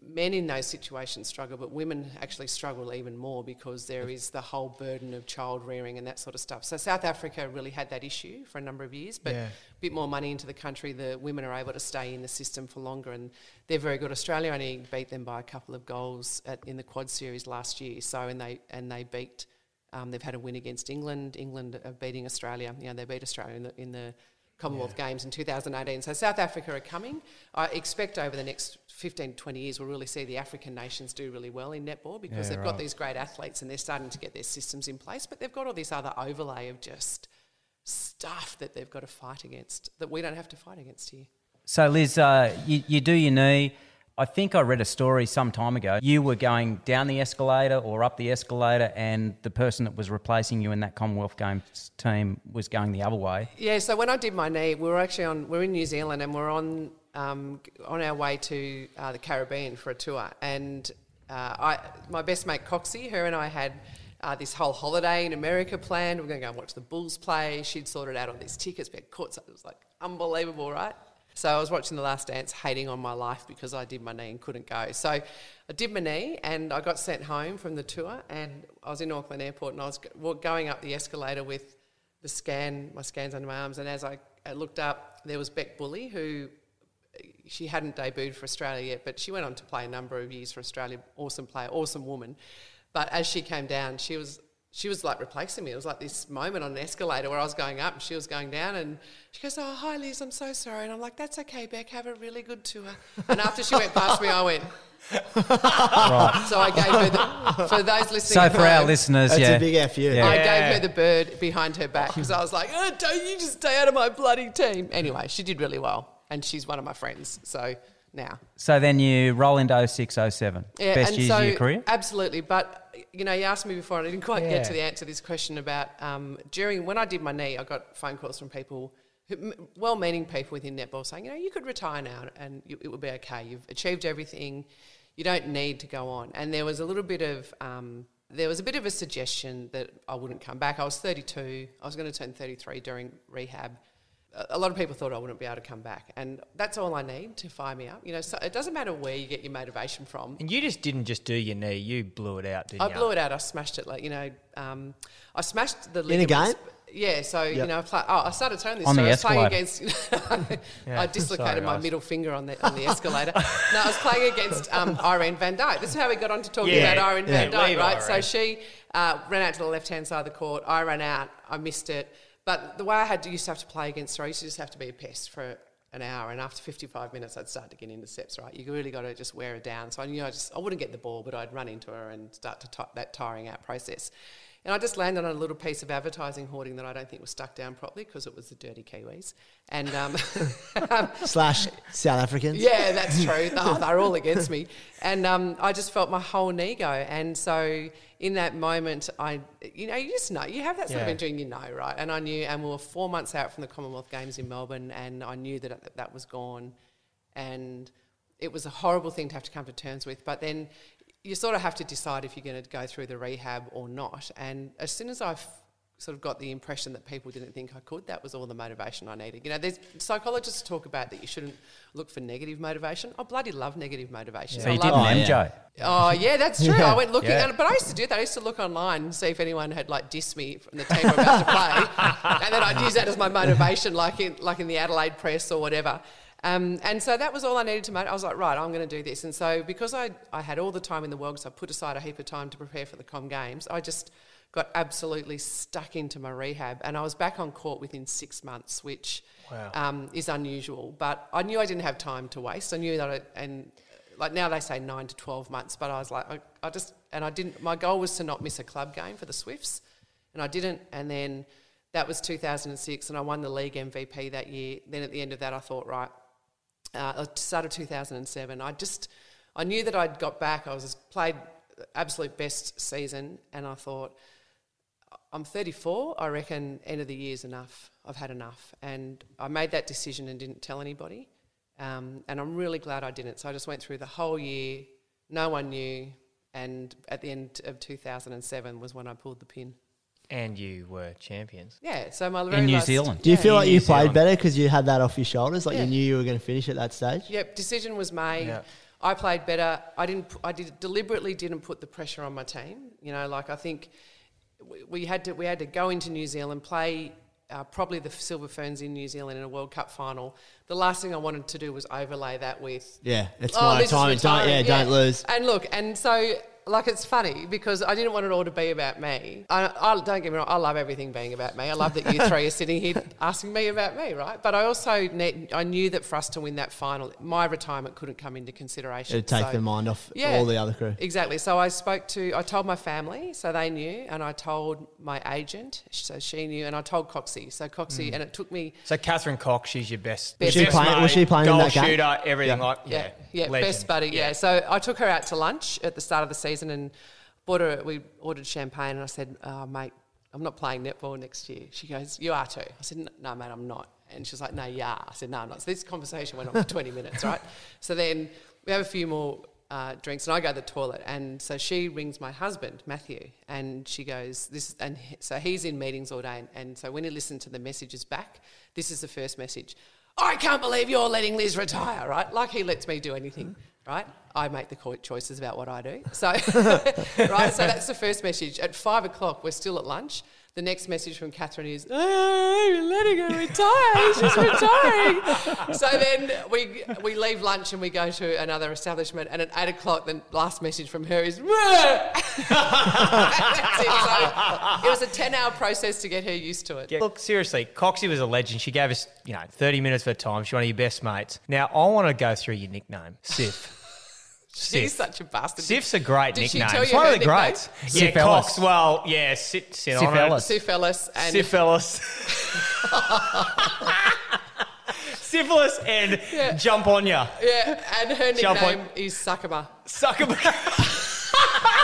men in those situations struggle, but women actually struggle even more because there is the whole burden of child rearing and that sort of stuff. So South Africa really had that issue for a number of years, but Yeah. a bit more money into the country, the women are able to stay in the system for longer, and they're very good. Australia only beat them by a couple of goals at, in the Quad Series last year. So and they and they beat. Um, they've had a win against England. England are beating Australia. You know, they beat Australia in the, in the Commonwealth Games in 2018. So South Africa are coming. I expect over the next 15 to 20 years we'll really see the African nations do really well in netball because Yeah, they've got these great athletes and they're starting to get their systems in place, but they've got all this other overlay of just stuff that they've got to fight against that we don't have to fight against here. So, Liz, uh, you, you do your knee. I think I read a story some time ago. You were going down the escalator or up the escalator, and the person that was replacing you in that Commonwealth Games team was going the other way. Yeah, so when I did my knee, we were actually on. We're in New Zealand and we're on um, on our way to uh, the Caribbean for a tour. And uh, I, my best mate Coxie, her and I had uh, this whole holiday in America planned. We are going to go and watch the Bulls play. She'd sorted out all these tickets. We had courts. It was like unbelievable, right? So I was watching The Last Dance, hating on my life because I did my knee and couldn't go. So I did my knee, and I got sent home from the tour. And I was in Auckland Airport, and I was going up the escalator with the scan, my scans under my arms. And as I, looked up, there was Bec Bulley, who she hadn't debuted for Australia yet, but she went on to play a number of years for Australia. Awesome player, awesome woman. But as she came down, she was she was like replacing me. It was like this moment on an escalator where I was going up and she was going down, and she goes, "Oh, hi Liz, I'm so sorry." And I'm like, "That's okay, Bec. Have a really good tour." And after she went past me, I went. Right. So I gave her the, for those listening. So, at for our listeners, That's yeah. a big F you. Yeah. I gave her the bird behind her back because I was like, oh, don't you just stay out of my bloody team. Anyway, she did really well and she's one of my friends. So now. So then you roll into 06, 07. Yeah, Best years so, of your career? Absolutely. But, you know, you asked me before and I didn't quite Yeah. get to the answer to this question about um, during when I did my knee, I got phone calls from people, who, well meaning people within netball saying, you know, you could retire now and you, it would be okay. You've achieved everything. You don't need to go on. And there was a little bit of. Um, there was a bit of a suggestion that I wouldn't come back. I was 32. I was going to turn 33 during rehab. A- A lot of people thought I wouldn't be able to come back, and that's all I need to fire me up. You know, so it doesn't matter where you get your motivation from. And you just didn't just do your knee; you blew it out, didn't I you? blew it out. I smashed it like you know. Um, I smashed the in a game? Yeah, so you know, I, play, oh, I started telling this On story. the I was playing escalator. against. Yeah, I dislocated sorry, my guys. middle finger on the on the escalator. no, I was playing against um, Irene Van Dyk. This is how we got on to talking Yeah, about Irene yeah, Van Dyk, leave right? So she uh, ran out to the left hand side of the court. I ran out. I missed it. But the way I had to used to have to play against her, I used to just have to be a pest for an hour, and after 55 minutes, I'd start to get intercepts. Right, you really got to just wear her down. So I knew I just I wouldn't get the ball, but I'd run into her and start to ti that tiring out process. And I just landed on a little piece of advertising hoarding that I don't think was stuck down properly because it was the dirty Kiwis. And um, Slash South Africans. yeah, that's true. Oh, they're all against me. And um, I just felt my whole knee go. And so in that moment, I, you know, you just know, you have that sort of Yeah. injury and you know, right? And I knew, and we were four months out from the Commonwealth Games in Melbourne, and I knew that that was gone. And it was a horrible thing to have to come to terms with. But then you sort of have to decide if you're going to go through the rehab or not. And as soon as I sort of got the impression that people didn't think I could, that was all the motivation I needed. You know, there's psychologists talk about that you shouldn't look for negative motivation. I bloody love negative motivation. so I you love did an Oh, yeah. MJ. Oh yeah, that's true. Yeah. I went looking, Yeah. and, but I used to do that. I used to look online and see if anyone had like dissed me from the team we're about to play, and then I'd use that as my motivation, like in like in the Adelaide press or whatever. Um, and so that was all I needed to make. I was like, right, I'm going to do this. And so because I I had all the time in the world, because I put aside a heap of time to prepare for the Com Games, I just got absolutely stuck into my rehab, and I was back on court within six months, which Wow. um, is unusual. But I knew I didn't have time to waste. I knew that, I, and like now they say nine to twelve months, but I was like, I, I just and I didn't. My goal was to not miss a club game for the Swifts, and I didn't. And then that was 2006, and I won the league MVP that year. Then at the end of that, I thought, right, uh, start of 2007, I just I knew that I'd got back. I was played absolute best season, and I thought. I'm 34. I reckon end of the year's enough. I've had enough, and I made that decision and didn't tell anybody. Um, and I'm really glad I didn't. So I just went through the whole year. No one knew, and at the end of 2007 was when I pulled the pin. And you were champions. Yeah. So my very New last- Zealand. Do you Yeah. feel like New you played Zealand. better because you had that off your shoulders? Like Yeah. you knew you were going to finish at that stage? Yep, decision was made. Yeah. I played better. I didn't. pu- I did deliberately didn't put the pressure on my team. You know, like I think we, we had to. We had to go into New Zealand, play uh, probably the Silver Ferns in New Zealand in a World Cup final. The last thing I wanted to do was overlay that with Yeah, it's Oh, my this is time. Don't, yeah, retiring, don't lose. And look, and so like it's funny because I didn't want it all to be about me. I, I don't get me wrong, I love everything being about me. I love that you three are sitting here asking me about me, right? But I also ne- I knew that for us to win that final, my retirement couldn't come into consideration. It'd take So- the mind off Yeah. all the other crew. Exactly. So I spoke to, I told my family, so they knew, and I told my agent, so she knew, and I told Coxie. So Coxie, Mm. and it took me So Catherine Cox, she's your best. Was best she playing- was she playing in goal that game? shooter, everything Yeah. like Yeah, yeah, yeah, best buddy. Yeah. So I took her out to lunch at the start of the season and bought her. We ordered champagne, and I said, oh, "Mate, I'm not playing netball next year." She goes, "You are too." I said, "No, mate, I'm not." And she was like, "No, yeah." I said, "No, I'm not." So this conversation went on for 20 minutes, right? So then we have a few more. Uh, drinks and I go to the toilet and so she rings my husband Matthew and she goes this and he- so he's in meetings all day and, and so when he listened to the messages back this is the first message I can't believe you're letting Liz retire, right? Like he lets me do anything, right? I make the choices about what I do. So, right, so that's the first message. At five o'clock, we're still at lunch. The next message from Catherine is, oh, you're letting her retire. She's retiring. so then we, we leave lunch and we go to another establishment. And at eight o'clock, the last message from her is, that's it. So it was a 10 hour process to get her used to it. Yeah, Look, seriously, Coxie was a legend. She gave us, you know, 30 minutes of her time. She's one of your best mates. Now, I want to go through your nickname, Sif. She's such a bastard. Sif's a great Did she nickname. tell It's you one her of the nickname? greats. Yeah, Sif Ellis. Cox. Well, yeah, sit, sit Sif on Ellis. it. Sif Ellis and Sif Ellis. syphilis and jump on ya. Yeah, and her Jump on- nickname is Succuma. Sucker.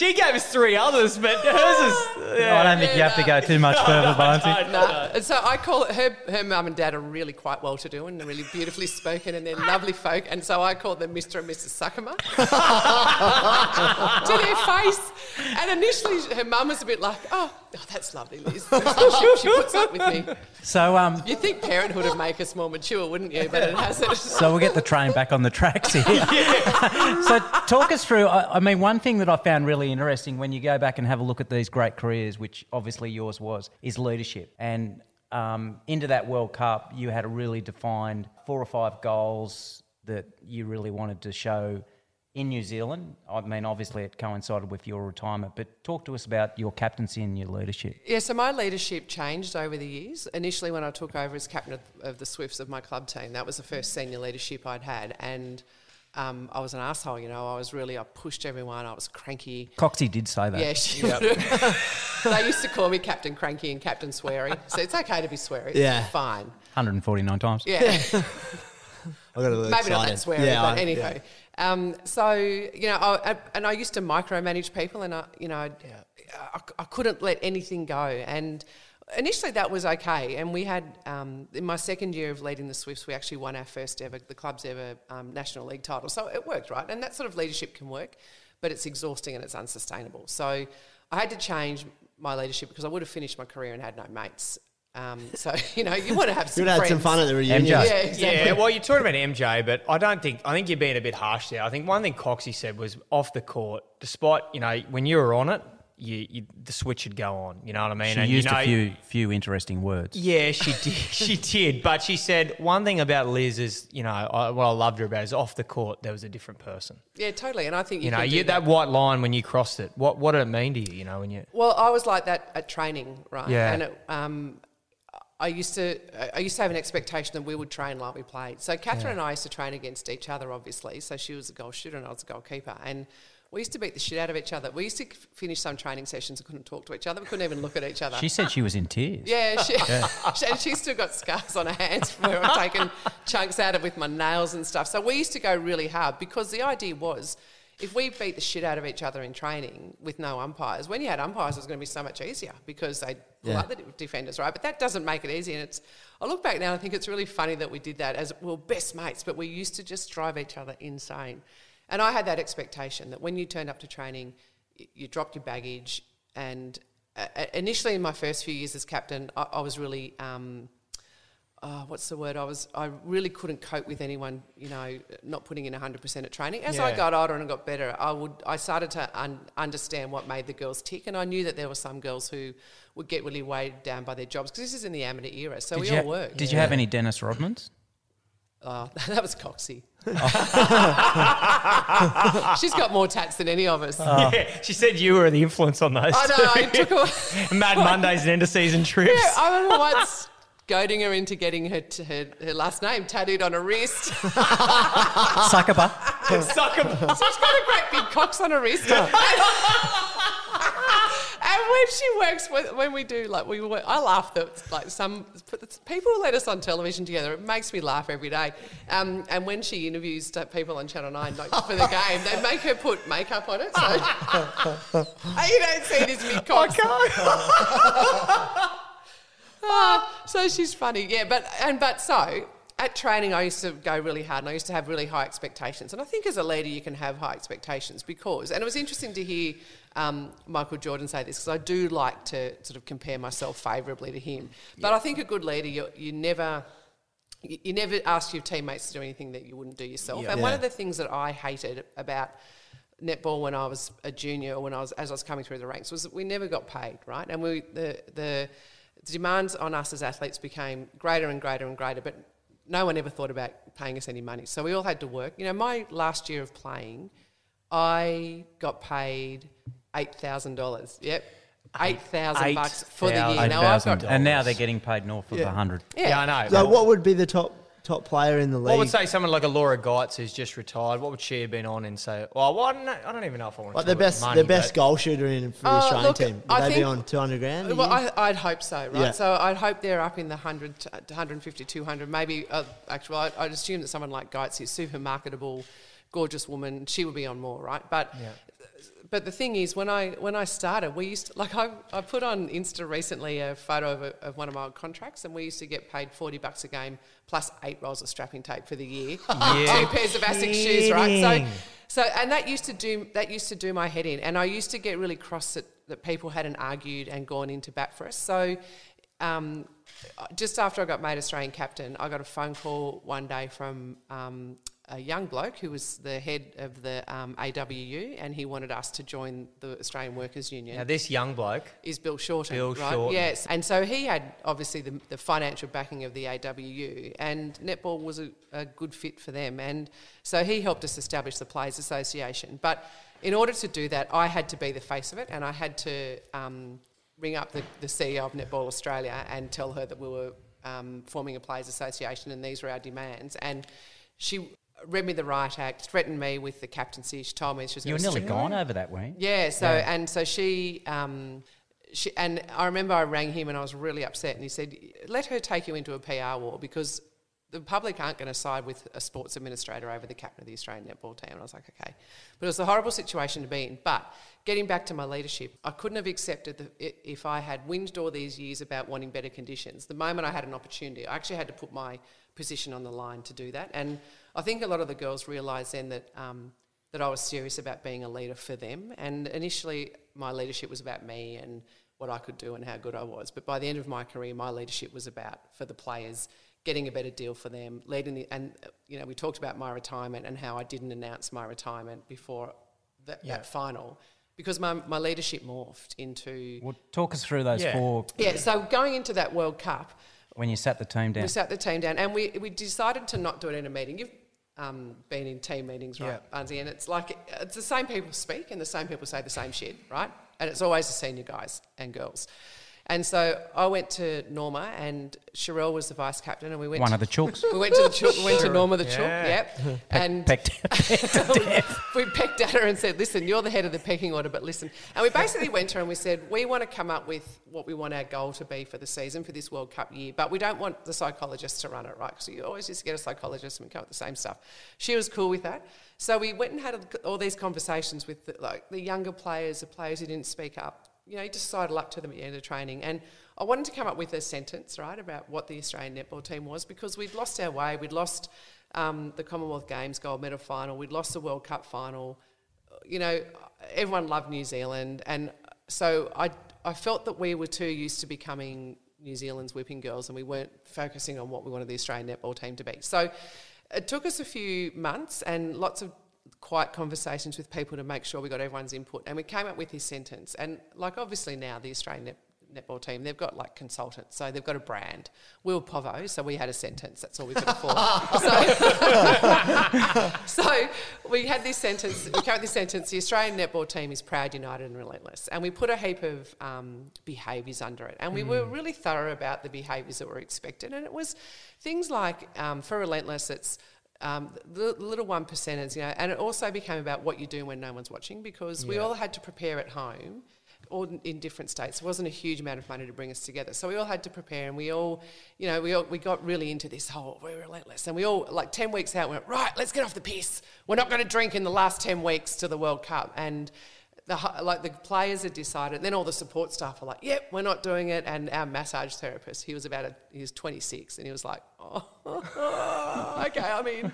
she gave us three others, but hers is. No, I don't think you have to go too much further, Barnesy. No. And so I call it, her, her mum and dad are really quite well to do and they're really beautifully spoken and they're lovely folk. And so I call them Mr. and Mrs. Succuma to their face. And initially her mum was a bit like, oh, oh that's lovely, Liz. So she, she puts up with me. So, um, You'd think parenthood would make us more mature, wouldn't you? But it hasn't. so we'll get the train back on the tracks here. so talk us through. I, I mean, one thing that I found really interesting when you go back and have a look at these great careers, which obviously yours was, is leadership. And um, into that World Cup, you had a really defined four or five goals that you really wanted to show in New Zealand. I mean, obviously it coincided with your retirement, but talk to us about your captaincy and your leadership. Yeah, so my leadership changed over the years. Initially, when I took over as captain of, of the Swifts of my club team, that was the first senior leadership I'd had. And um, I was an asshole, you know. I was really, I pushed everyone, I was cranky. Coxie did say that. Yeah, she they used to call me Captain Cranky and Captain Sweary. So it's okay to be sweary. Yeah. It's fine. 149 times. Yeah. I got a little Maybe not that sweary, Yeah, but I- anyhow. yeah. Um, so you know, I, I- and I used to micromanage people, and I, you know, I'd- I, I couldn't let anything go. And initially, that was okay. And we had um, in my second year of leading the Swifts, we actually won our first ever, the club's ever um, national league title. So it worked, right? And that sort of leadership can work, but it's exhausting and it's unsustainable. So I had to change my leadership because I would have finished my career and had no mates. Um, so you know, you want to have You some would have had some fun at the reunion. MJ. Yeah, exactly. Yeah, well, you're talking about MJ, but I don't think I think you're being a bit harsh there. I think one thing Coxie said was off the court, despite you know when you were on it, you, you the switch would go on. You know what I mean? She And, used you know, a few few interesting words. Yeah, she did. she did, but she said one thing about Liz is you know I, what I loved her about is off the court there was a different person. Yeah, totally. And I think you, You know, can do you, that white line when you crossed it. What what did it mean to you? You know, when you Well, I was like that at training, right? Yeah. And it, um, I used to, I used to have an expectation that we would train like we played. So Catherine and I used to train against each other, obviously. So she was a goal shooter and I was a goalkeeper, and we used to beat the shit out of each other. We used to finish some training sessions and couldn't talk to each other. We couldn't even look at each other. She said she was in tears. Yeah, she, she, and she's still got scars on her hands from where I've taken chunks out of with my nails and stuff. So we used to go really hard because the idea was if we beat the shit out of each other in training with no umpires, when you had umpires, it was going to be so much easier because they'd pull Yeah. up the de- defenders, right? But that doesn't make it easy. And it's, I look back now and I think it's really funny that we did that as, well, best mates, but we used to just drive each other insane. And I had that expectation that when you turned up to training, you dropped your baggage. And uh, uh, initially, in my first few years as captain, I, I was really, um, uh, what's the word? I was, I really couldn't cope with anyone, you know, not putting in 100% at training. As I got older and got better, I would, I started to un- understand what made the girls tick, and I knew that there were some girls who would get really weighed down by their jobs because this is in the amateur era, so Did we all ha- work. did you have any Dennis Rodmans? Oh, that was Coxie. She's got more tats than any of us. Oh. yeah, she said you were the influence on those. I know. I took her. Mad Mondays and end of season trips. Yeah, I remember once goading her into getting her, t- her her last name tattooed on her wrist. Succubus. Sucker. She's got a great big cox on her wrist. When she works, with, when we do like we, work, I laugh that like some people let us on television together. It makes me laugh every day. Um, and when she interviews people on Channel Nine like for the game, they make her put makeup on it. So you don't see this big cox. Ah, so she's funny, yeah. But and but so at training, I used to go really hard, and I used to have really high expectations. And I think as a leader, you can have high expectations because. And it was interesting to hear um, Michael Jordan say this because I do like to sort of compare myself favourably to him. But I think a good leader, you, you never. You you never ask your teammates to do anything that you wouldn't do yourself. And one of the things that I hated about netball when I was a junior or when I was as I was coming through the ranks was that we never got paid, right? And we the the demands on us as athletes became greater and greater and greater, but no one ever thought about paying us any money. So we all had to work. You know, my last year of playing, I got paid eight thousand dollars. Yep. Eight thousand bucks for the year. Now I've got And now they're getting paid north of Yeah. 100. yeah. Yeah, I know. So what would be the top top player in the league. I would say someone like a Laura Geitz who's just retired? What would she have been on and say? Well, well I, don't know, I don't even know if I want to. like the talk about best, money, the best but- goal shooter in for the Uh, Australian look, team. Would I they be think- on two hundred grand? a Well, year? I, I'd hope so, right? Yeah. So I'd hope they're up in the 100, to 150, 200. Maybe, uh, actually, I'd, I'd assume that someone like Geitz is super marketable, gorgeous woman. She would be on more, right? But but the thing is, when I when I started, we used to, like I, I put on Insta recently a photo of, a, of one of my old contracts, and we used to get paid forty bucks a game plus eight rolls of strapping tape for the year, two pairs of Asics shoes, right? So so and that used to do that used to do my head in, and I used to get really cross that, that people hadn't argued and gone into bat for us. So. Um, just after I got made Australian captain, I got a phone call one day from um, a young bloke who was the head of the um, AWU, and he wanted us to join the Australian Workers Union Now this young bloke, is Bill Shorten. Bill right? Shorten. Yes. And so he had obviously the, the financial backing of the AWU, and netball was a, a good fit for them. And so he helped us establish the Players Association. But in order to do that, I had to be the face of it, and I had to um, ring up the, the CEO of Netball Australia and tell her that we were um, forming a Players Association and these were our demands. And she read me the right Act, threatened me with the captaincy. She told me she was You were nearly gone over that, you? yeah. So and so she, um, she, and I remember I rang him and I was really upset, and he said, "Let her take you into a PR war because." The public aren't going to side with a sports administrator over the captain of the Australian netball team. And I was like, okay. But it was a horrible situation to be in. But getting back to my leadership, I couldn't have accepted the, if I had whinged all these years about wanting better conditions. The moment I had an opportunity, I actually had to put my position on the line to do that. And I think a lot of the girls realised then that um, that I was serious about being a leader for them. And initially, my leadership was about me and what I could do and how good I was. But by the end of my career, my leadership was about for the players, getting a better deal for them, leading the. And you know, we talked about my retirement and how I didn't announce my retirement before that, Yeah. that final because my, my leadership morphed into. Well, talk us through those Yeah. four Yeah, so going into that World Cup, when you sat the team down. we sat the team down and we, we decided to not do it in a meeting. You've um, been in team meetings, right, Yeah. Anzi? And it's like it's the same people speak and the same people say the same shit, right? And it's always the senior guys and girls. And so I went to Norma and Sharelle was the vice captain and we went One to, of the chooks. we went to the chook, we went to Norma the chook, Yeah. yep. and Pecked- we pecked at her and said, "Listen, you're the head of the pecking order, but listen." And we basically went to her and we said, "We want to come up with what we want our goal to be for the season for this World Cup year, but we don't want the psychologists to run it, right? Because you always used to get a psychologist and we come up with the same stuff." She was cool with that, so we went and had all these conversations with the, like the younger players, the players who didn't speak up. You know, you just sidle up to them at the end of training, and I wanted to come up with a sentence, right, about what the Australian netball team was because we'd lost our way, we'd lost um, the Commonwealth Games gold medal final, we'd lost the World Cup final. You know, everyone loved New Zealand, and so I I felt that we were too used to becoming New Zealand's whipping girls, and we weren't focusing on what we wanted the Australian netball team to be. So it took us a few months and lots of quiet conversations with people to make sure we got everyone's input, and we came up with this sentence. And like obviously now the Australian net, netball team, they've got like consultants, so they've got a brand. We were Povo, so we had a sentence. That's all we could afford. so, so we had this sentence. We came up with this sentence: the Australian netball team is proud, united, and relentless. And we put a heap of um, behaviours under it, and we were really thorough about the behaviours that were expected. And it was things like um, for relentless, it's um, the little one percenters, you know, and it also became about what you do when no one's watching because we all had to prepare at home, or in- different states. It wasn't a huge amount of money to bring us together, so we all had to prepare, and we all, you know, we all, we got really into this whole we're relentless, and we all like ten weeks out went right, let's get off the piss. We're not going to drink in the last ten weeks to the World Cup, and the, like the players had decided. Then all the support staff were like, "Yep, we're not doing it." And our massage therapist, he was about a, he was 26, and he was like, "Oh, okay, I mean."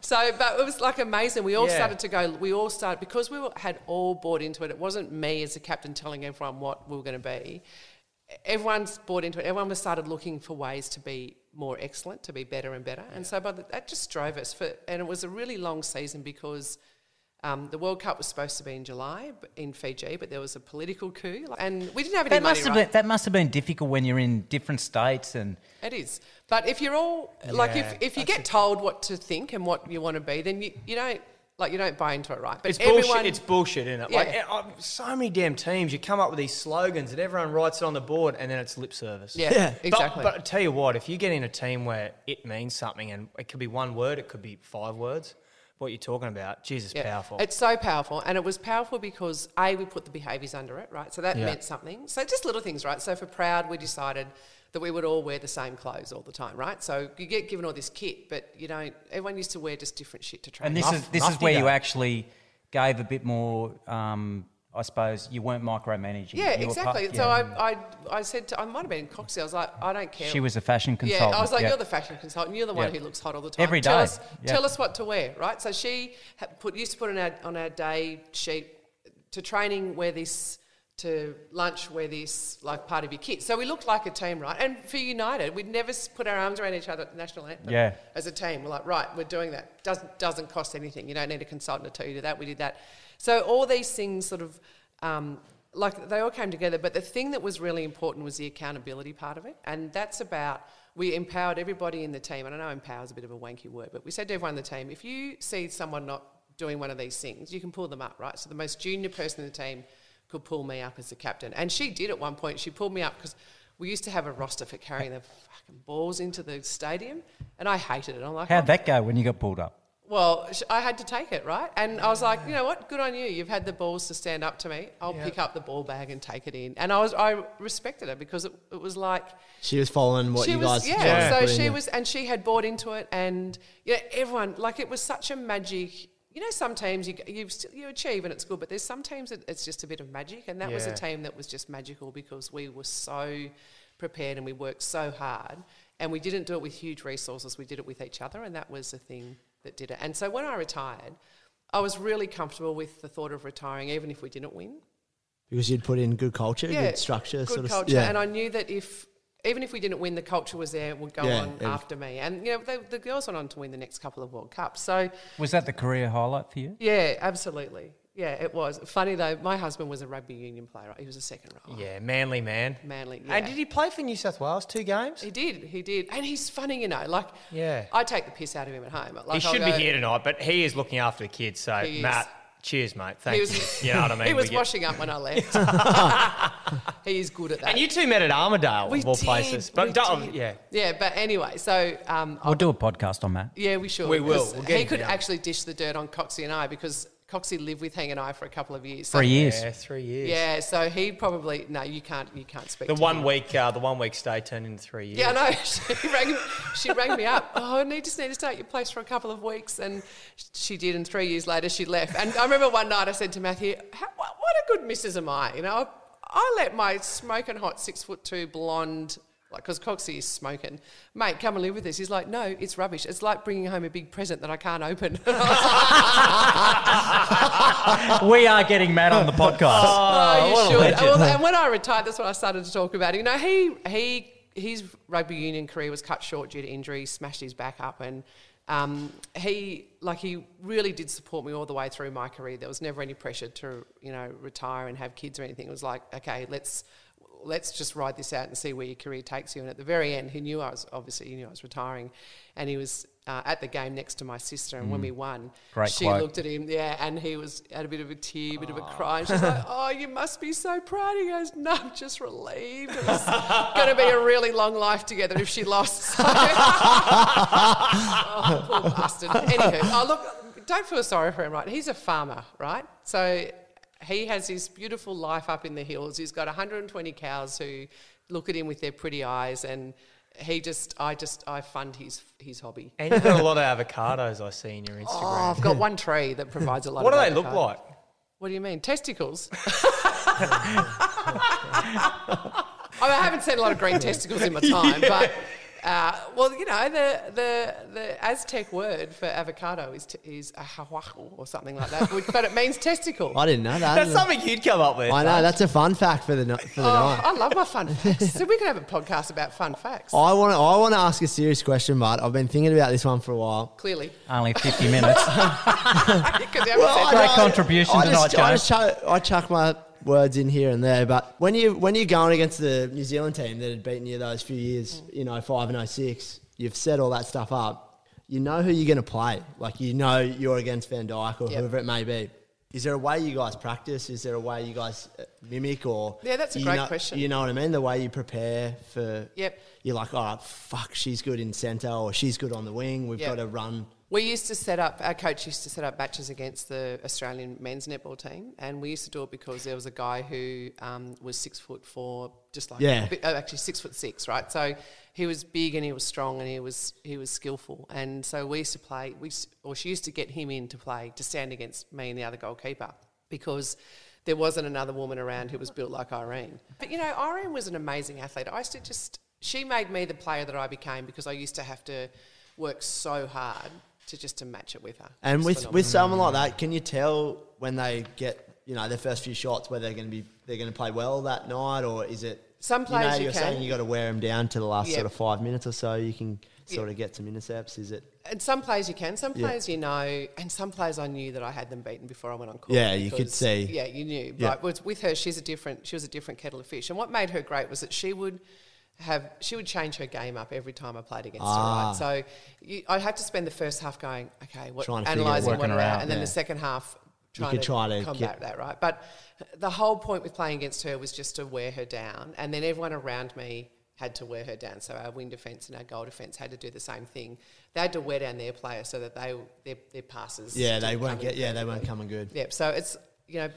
So, but it was like amazing. We all Yeah. started to go. We all started because we were, had all bought into it. It wasn't me as a captain telling everyone what we were going to be. Everyone's bought into it. Everyone was started looking for ways to be more excellent, to be better and better. And so, by the, that just drove us. For, and it was a really long season because um, the World Cup was supposed to be in July in Fiji, but there was a political coup, like- and we didn't have any That money. must have right? been that must have been difficult when you're in different states and It is. But if you're all like, if, if you that's get told what to think and what you want to be, then you, you don't Like you don't buy into it, right? But It's everyone, bullshit. It's bullshit, isn't it? Like Yeah. eh, uh, so many damn teams, you come up with these slogans and everyone writes it on the board, and then it's lip service. yeah, Yeah. But- exactly. But, I tell you what, if you get in a team where it means something, and it could be one word, it could be five words. What you're talking about, Jesus, Yeah. powerful. It's so powerful, and it was powerful because a we put the behaviours under it, right? So that Yeah. meant something. So just little things, right? So for proud, we decided that we would all wear the same clothes all the time, right? So you get given all this kit, but you don't. Everyone used to wear just different shit to train. And this Muff- is this is Mufti where you actually gave a bit more. Um, I suppose you weren't micromanaging. yeah, You part- exactly. yeah. So I, I, I said to, I might have been in Coxie. I was like, I don't care. she was a fashion consultant. Yeah. I was like, yeah. you're the fashion consultant. You're the one Yeah. who looks hot all the time. Every tell day. Us, Yeah. Tell us what to wear, right? So she put, used to put on our, on our day sheet to training, wear this, to lunch, wear this, like part of your kit. So we looked like a team, right? And for United, we'd never put our arms around each other at the national anthem Yeah. as a team. We're like, right, we're doing that. Doesn't, doesn't cost anything. You don't need a consultant to tell you to that. We did that. So all these things sort of, um, like they all came together. But the thing that was really important was the accountability part of it. And that's about, we empowered everybody in the team. And I know empower is a bit of a wanky word, but we said to everyone in the team, if you see someone not doing one of these things, you can pull them up, right? So the most junior person in the team could pull me up as the captain. And she did at one point. She pulled me up because we used to have a roster for carrying the fucking balls into the stadium. And I hated it. I'm like, How'd "Oh, that go when you got pulled up? Well, I had to take it, right? And I was like, you know what? Good on you. You've had the balls to stand up to me. I'll pick up the ball bag and take it in. And I was, I respected her because it, it was like She was following what she you was, guys. yeah. tried to So she was, and she had bought into it, and yeah, everyone like it was such a magic. You know, some teams you you still, you achieve and it's good, but there's some teams that it's just a bit of magic, and that was a team that was just magical because we were so prepared and we worked so hard, and we didn't do it with huge resources. We did it with each other, and that was the thing that did it. And so when I retired, I was really comfortable with the thought of retiring, even if we didn't win because you'd put in good culture, yeah, good structure, good sort of. culture. Yeah. And I knew that if even if we didn't win, the culture was there. Would go Yeah, on yeah. after me, and you know the, the girls went on to win the next couple of World Cups. So Was that the career highlight for you? yeah, absolutely, yeah, it was funny though. My husband was a rugby union player. Right? He was a second row. yeah, manly man. Manly, yeah. And did he play for New South Wales two games? He did, he did, and he's funny, you know. Like, Yeah. I take the piss out of him at home. Like, he I'll should go- be here tonight, but he is looking after the kids. So, He is. Matt, cheers, mate. Thank He was, you. You know what I mean? he was We get- washing up when I left. he is good at that. And you two met at Armadale, we of all did, places. But don't- did. yeah. yeah. But anyway, so um, We'll do a podcast on that. Yeah, we should. We will. 'cause We'll get he could down. actually dish the dirt on Coxie and I because Coxie lived with Hang and I for a couple of years. So, Three years. Yeah, three years. Yeah, so he probably no, you can't. You can't speak. The to one him. week, uh, the one week stay turned into three years. Yeah, I know. She rang, she rang me up. Oh, I need just need to stay at your place for a couple of weeks, and she did. And three years later, she left. And I remember one night I said to Matthew, How, what, "What a good missus am I?" You know, I, I let my smoking hot six foot two blonde. Like, because Coxie is smoking, mate, come and live with us. He's like, no, it's rubbish. It's like bringing home a big present that I can't open. we are getting mad on the podcast. Oh, you what a should. legend. Well, and when I retired, that's what I started to talk about. You know, he he his rugby union career was cut short due to injury, smashed his back up, and um, he like he really did support me all the way through my career. There was never any pressure to you know retire and have kids or anything. It was like, okay, let's let's just ride this out and see where your career takes you. And at the very end, he knew I was obviously he knew I was retiring, and he was uh, at the game next to my sister. And when we won, Great she quote. looked at him, yeah, and he was had a bit of a tear, a bit of a cry. And she's like, "Oh, you must be so proud." He goes, "No, I'm just relieved. It was going to be a really long life together if she lost." So- oh, poor bastard. Anywho, oh look, don't feel sorry for him, right? He's a farmer, right? So he has this beautiful life up in the hills. He's got 120 cows who look at him with their pretty eyes, and he just, I just, I fund his his hobby. And you've got a lot of avocados I see in your Instagram. Oh, Instagram. I've got one tree that provides a lot. What do they look like? What do you mean? Testicles? I, mean, I haven't seen a lot of green testicles in my time, but uh, well, you know, the, the the Aztec word for avocado is t- is ahahuahu or something like that, which, but it means testicle. I didn't know that. That's something you'd come up with. I know. That's a fun fact for the ni- for the Oh, night. I love my fun facts. So we could have a podcast about fun facts. I want to. I want to ask a serious question, but I've been thinking about this one for a while. Clearly, Only 50 minutes. you haven't Well, said I Great know- contribution I tonight, just, I, Joe. just chuck, I chuck my words in here and there, but when you when you're going against the New Zealand team that had beaten you those few years, you know, five and 06, you've set all that stuff up. you know who you're going to play. Like you know you're against Van Dyk or Yep. whoever it may be. Is there a way you guys practice? Is there a way you guys uh, mimic or? Yeah, that's a great know, question. You know what I mean? The way you prepare for. Yep. You're like, all right, fuck, she's good in centre or she's good on the wing. We've Yep. got to run. We used to set up, our coach used to set up matches against the Australian men's netball team, and we used to do it because there was a guy who um, was six foot four, just like Yeah. oh, actually six foot six, right? So he was big and he was strong and he was he was skillful, and so we used to play. We or she used to get him in to play to stand against me and the other goalkeeper because there wasn't another woman around who was built like Irene. But you know, Irene was an amazing athlete. I used to just she made me the player that I became because I used to have to work so hard to just to match it with her. And with phenomenal. with someone like that, can you tell when they get you know their first few shots whether they're going to be they're going to play well that night or is it Some you know, you you're can. saying you got to wear them down to the last Yeah. sort of five minutes or so. You can sort Yeah. of get some intercepts. Is it? And some players you can, some players you know, and some players I knew that I had them beaten before I went on court. Yeah, you could see. Yeah, you knew. But with, with her, she's a different. She was a different kettle of fish. And what made her great was that she would have she would change her game up every time I played against Ah. her. Right? So you, I'd have to spend the first half going, okay, what Trying to analysing out. what Working her her out, out, and then yeah. the second half You trying could to try to combat get- that, right? But the whole point with playing against her was just to wear her down, and then everyone around me had to wear her down. So our wing defence and our goal defence had to do the same thing. They had to wear down their players so that they their, their passes. Yeah, they weren't get. Yeah, they weren't coming good. Yep. So it's you know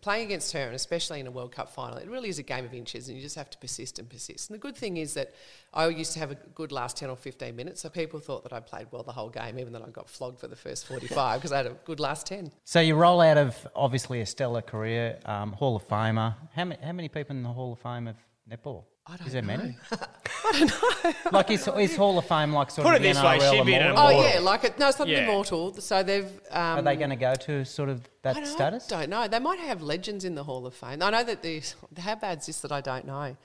playing against her, and especially in a World Cup final, it really is a game of inches, and you just have to persist and persist. And the good thing is that I used to have a good last ten or fifteen minutes, so people thought that I played well the whole game, even though I got flogged for the first forty-five because I had a good last ten. So you roll out of obviously a stellar career, um, Hall of Famer. How many, how many people in the Hall of Fame of netball? I don't is there know. many? I don't know. like is, is Hall of Fame like sort Put of it this way, NRL she'd be an immortal? Oh yeah, like it. No, it's not Yeah. immortal. So they've. Um, Are they going to go to sort of that I don't, status? don't know. They might have legends in the Hall of Fame. I know that the how bad's this that I don't know.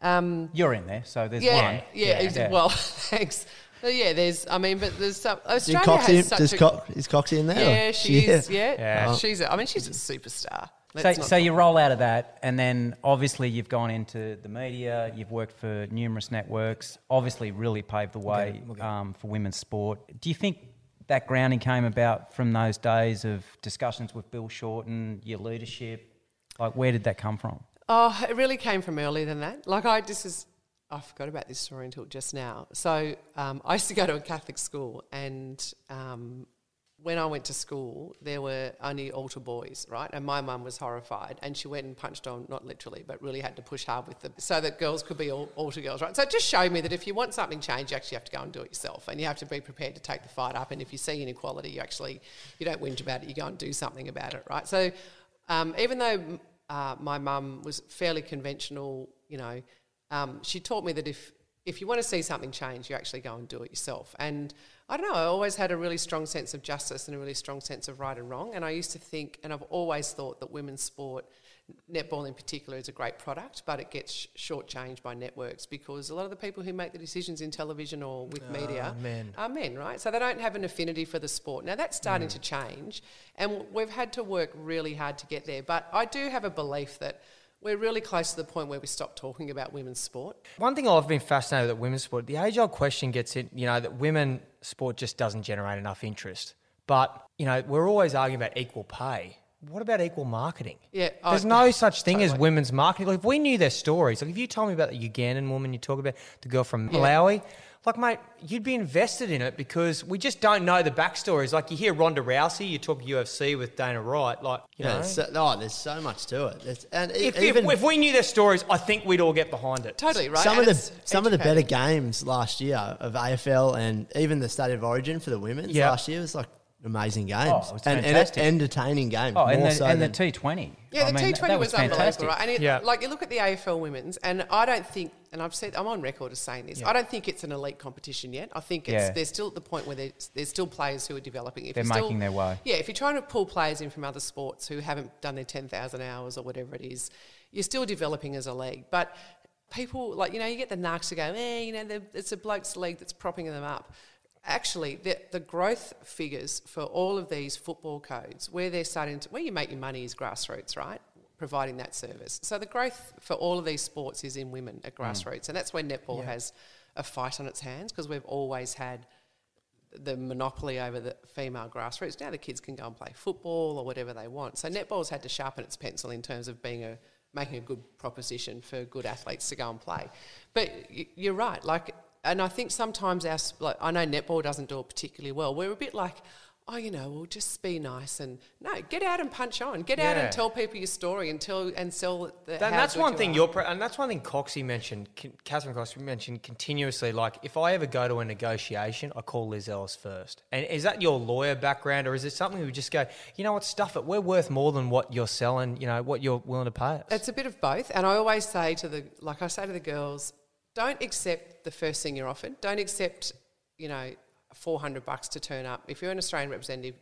Um, You're in there, so there's yeah, one. yeah, exa- Well, thanks. But yeah, there's. I mean, but there's some. Did Australia Coxie, has such does a. Co- is Coxie in there? yeah, or- she is. Yeah, Yeah. she's. A, I mean, she's a superstar. So, so you roll out of that, and then obviously you've gone into the media. You've worked for numerous networks. Obviously, really paved the way um, for women's sport. Do you think that grounding came about from those days of discussions with Bill Shorten, your leadership? Like, where did that come from? Oh, it really came from earlier than that. Like I, just is, I forgot about this story until just now. So um, I used to go to a Catholic school, and um, when I went to school, there were only altar boys, right? And my mum was horrified, and she went and punched on, not literally, but really had to push hard with them, so that girls could be all, altar girls, right? So it just showed me that if you want something changed, you actually have to go and do it yourself, and you have to be prepared to take the fight up. And if you see inequality, you actually, you don't whinge about it, you go and do something about it, right? So um, even though uh, my mum was fairly conventional, you know, um, she taught me that if if you want to see something change, you actually go and do it yourself. And I don't know, I always had a really strong sense of justice and a really strong sense of right and wrong. And I used to think, and I've always thought that women's sport, netball in particular, is a great product, but it gets shortchanged by networks because a lot of the people who make the decisions in television or with ah, media men. are men, right? So they don't have an affinity for the sport. Now that's starting mm. to change, and we've had to work really hard to get there. But I do have a belief that we're really close to the point where we stop talking about women's sport. One thing I've been fascinated with women's sport, the age old question gets in, you know, that women sport just doesn't generate enough interest. But, you know, we're always arguing about equal pay. What about equal marketing? Yeah, There's I- no such thing as women's marketing. Like if we knew their stories, like if you told me about the Ugandan woman you talk about, the girl from Yeah. Malawi, like mate, you'd be invested in it because we just don't know the backstories. Like you hear Ronda Rousey, you talk UFC with Dana Wright, like you Yeah, know. there's so, oh, there's so much to it. There's, and if, if- even if, we knew their stories, I think we'd all get behind it. Totally right. some and of the it's some of the better games last year of AFL and even the State of Origin for the women's Yeah. last year was like amazing games Oh, it was and, and fantastic. entertaining games. Oh, and more the, so and the T20. Yeah, I the mean, T20 that was, fantastic. unbelievable, right? And it, Yeah. like you look at the AFL women's, and I don't think, and I've said I'm on record as saying this, I don't think it's an elite competition yet. I think it's Yeah. they're still at the point where there's, there's still players who are developing. If They're you're still- making their way. Yeah, if you're trying to pull players in from other sports who haven't done their 10,000 hours or whatever it is, you're still developing as a league. But people, like, you know, you get the narcs who go, eh, you know, the- it's a blokes league that's propping them up. Actually, the, the growth figures for all of these football codes, where they're starting to, where you make your money is grassroots, right? Providing that service. So the growth for all of these sports is in women at hmm. grassroots. And that's where netball has a fight on its hands because we've always had the monopoly over the female grassroots. Now the kids can go and play football or whatever they want. So netball's had to sharpen its pencil in terms of being a making a good proposition for good athletes to go and play. But you're right, like, and I think sometimes our like, I know netball doesn't do it particularly well. We're a bit like, oh, you know, we'll just be nice and no, get out and punch on, get out and tell people your story and tell and sell the. That- that's one thing you're, pre- and that's one thing Coxie mentioned, Catherine Coxie mentioned continuously. Like, if I ever go to a negotiation, I call Liz Ellis first. And is that your lawyer background, or is it something we just go, you know what, stuff it. We're worth more than what you're selling. You know what you're willing to pay us. It's a bit of both, and I always say to the like I say to the girls, don't accept the first thing you're offered. Don't accept, you know, four hundred bucks to turn up. If you're an Australian representative,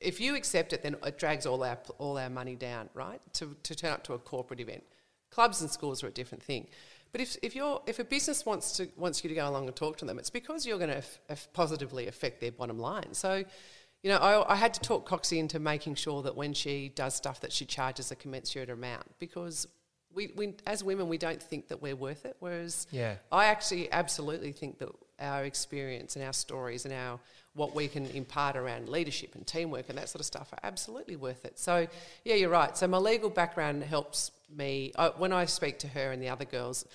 if you accept it, then it drags all our all our money down, right? To to turn up to a corporate event. Clubs and schools are a different thing. But if, if you're if a business wants to wants you to go along and talk to them, it's because you're going to f- f- positively affect their bottom line. So, you know, I, I had to talk Coxie into making sure that when she does stuff, that she charges a commensurate amount because we, we as women we don't think that we're worth it. Whereas Yeah. I actually absolutely think that our experience and our stories and our what we can impart around leadership and teamwork and that sort of stuff are absolutely worth it. So yeah, you're right. So my legal background helps me I, when I speak to her and the other girls.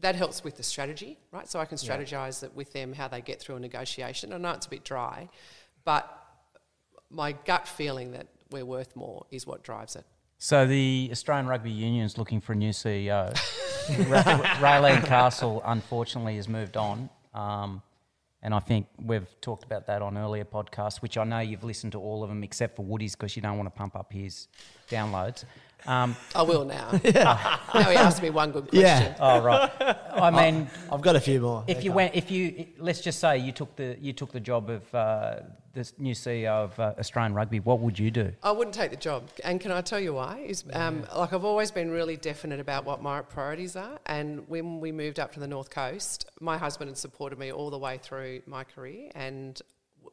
That helps with the strategy, right? So I can strategize it with them how they get through a negotiation. I know it's a bit dry, but my gut feeling that we're worth more is what drives it. So the Australian Rugby Union is looking for a new CEO. Raelene Castle, unfortunately, has moved on. Um, and I think we've talked about that on earlier podcasts, which I know you've listened to all of them except for Woody's because you don't want to pump up his downloads. Um, I will now. now he asked me one good question. Yeah. oh right. I mean, I've got a few more. if you went, if you let's just say you took the you took the job of uh, the new CEO of uh, Australian Rugby, what would you do? I wouldn't take the job, and can I tell you why? Is um, like I've always been really definite about what my priorities are, and when we moved up to the north coast, my husband had supported me all the way through my career, and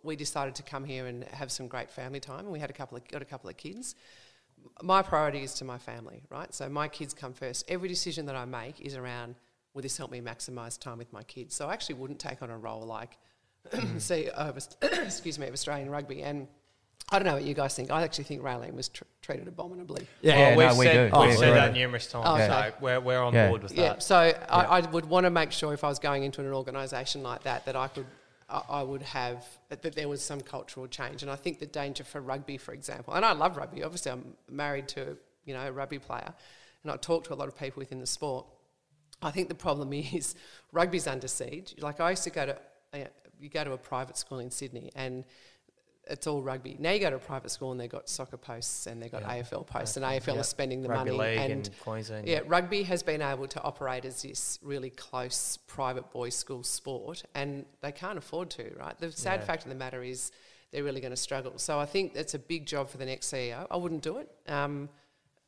we decided to come here and have some great family time, and we had a couple of got a couple of kids. My priority is to my family, right? So my kids come first. Every decision that I make is around will this help me maximise time with my kids? So I actually wouldn't take on a role like mm. CEO of, excuse me, of Australian rugby. And I don't know what you guys think. I actually think Raelene was tr- treated abominably. Yeah. Yeah, oh, we've no, we said, do. We've We said agree. that numerous times, Oh, so we're, we're on Yeah. board with that. Yeah, that. so I, I would want to make sure if I was going into an organisation like that that I could, I, would have that, that there was some cultural change. And I think the danger for rugby, for example, and I love rugby. Obviously, I'm married to you know a rugby player, and I talk to a lot of people within the sport. I think the problem is rugby's under siege. Like I used to go to, uh, you go to a private school in Sydney and it's all rugby. Now you go to a private school and they've got soccer posts and they've got AFL posts and AFL Yeah. is spending the Rugby money. and Queensland. yeah, rugby has been able to operate as this really close private boys' school sport, and they can't afford to, right? The sad Yeah. fact of the matter is they're really going to struggle. So I think that's a big job for the next CEO. I wouldn't do it. Um,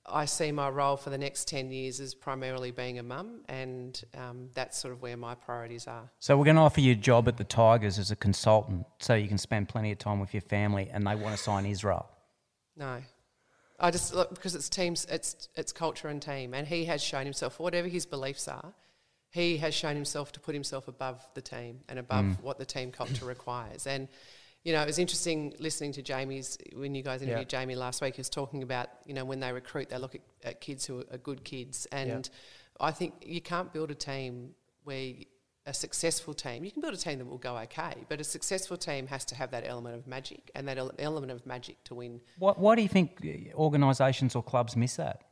I see my role for the next 10 years as primarily being a mum, and um, that's sort of where my priorities are. So we're going to offer you a job at the Tigers as a consultant, so you can spend plenty of time with your family, and they want to sign Israel. No. I just look because it's teams, it's it's culture and team, and he has shown himself, whatever his beliefs are, he has shown himself to put himself above the team and above what the team culture requires. And you know, it was interesting listening to Jamie's when you guys interviewed Jamie last week. He was talking about you know when they recruit, they look at, at kids who are good kids, and I think you can't build a team where a successful team, you can build a team that will go okay, but a successful team has to have that element of magic and that element of magic to win Why, why do you think uh, organisations or clubs miss that?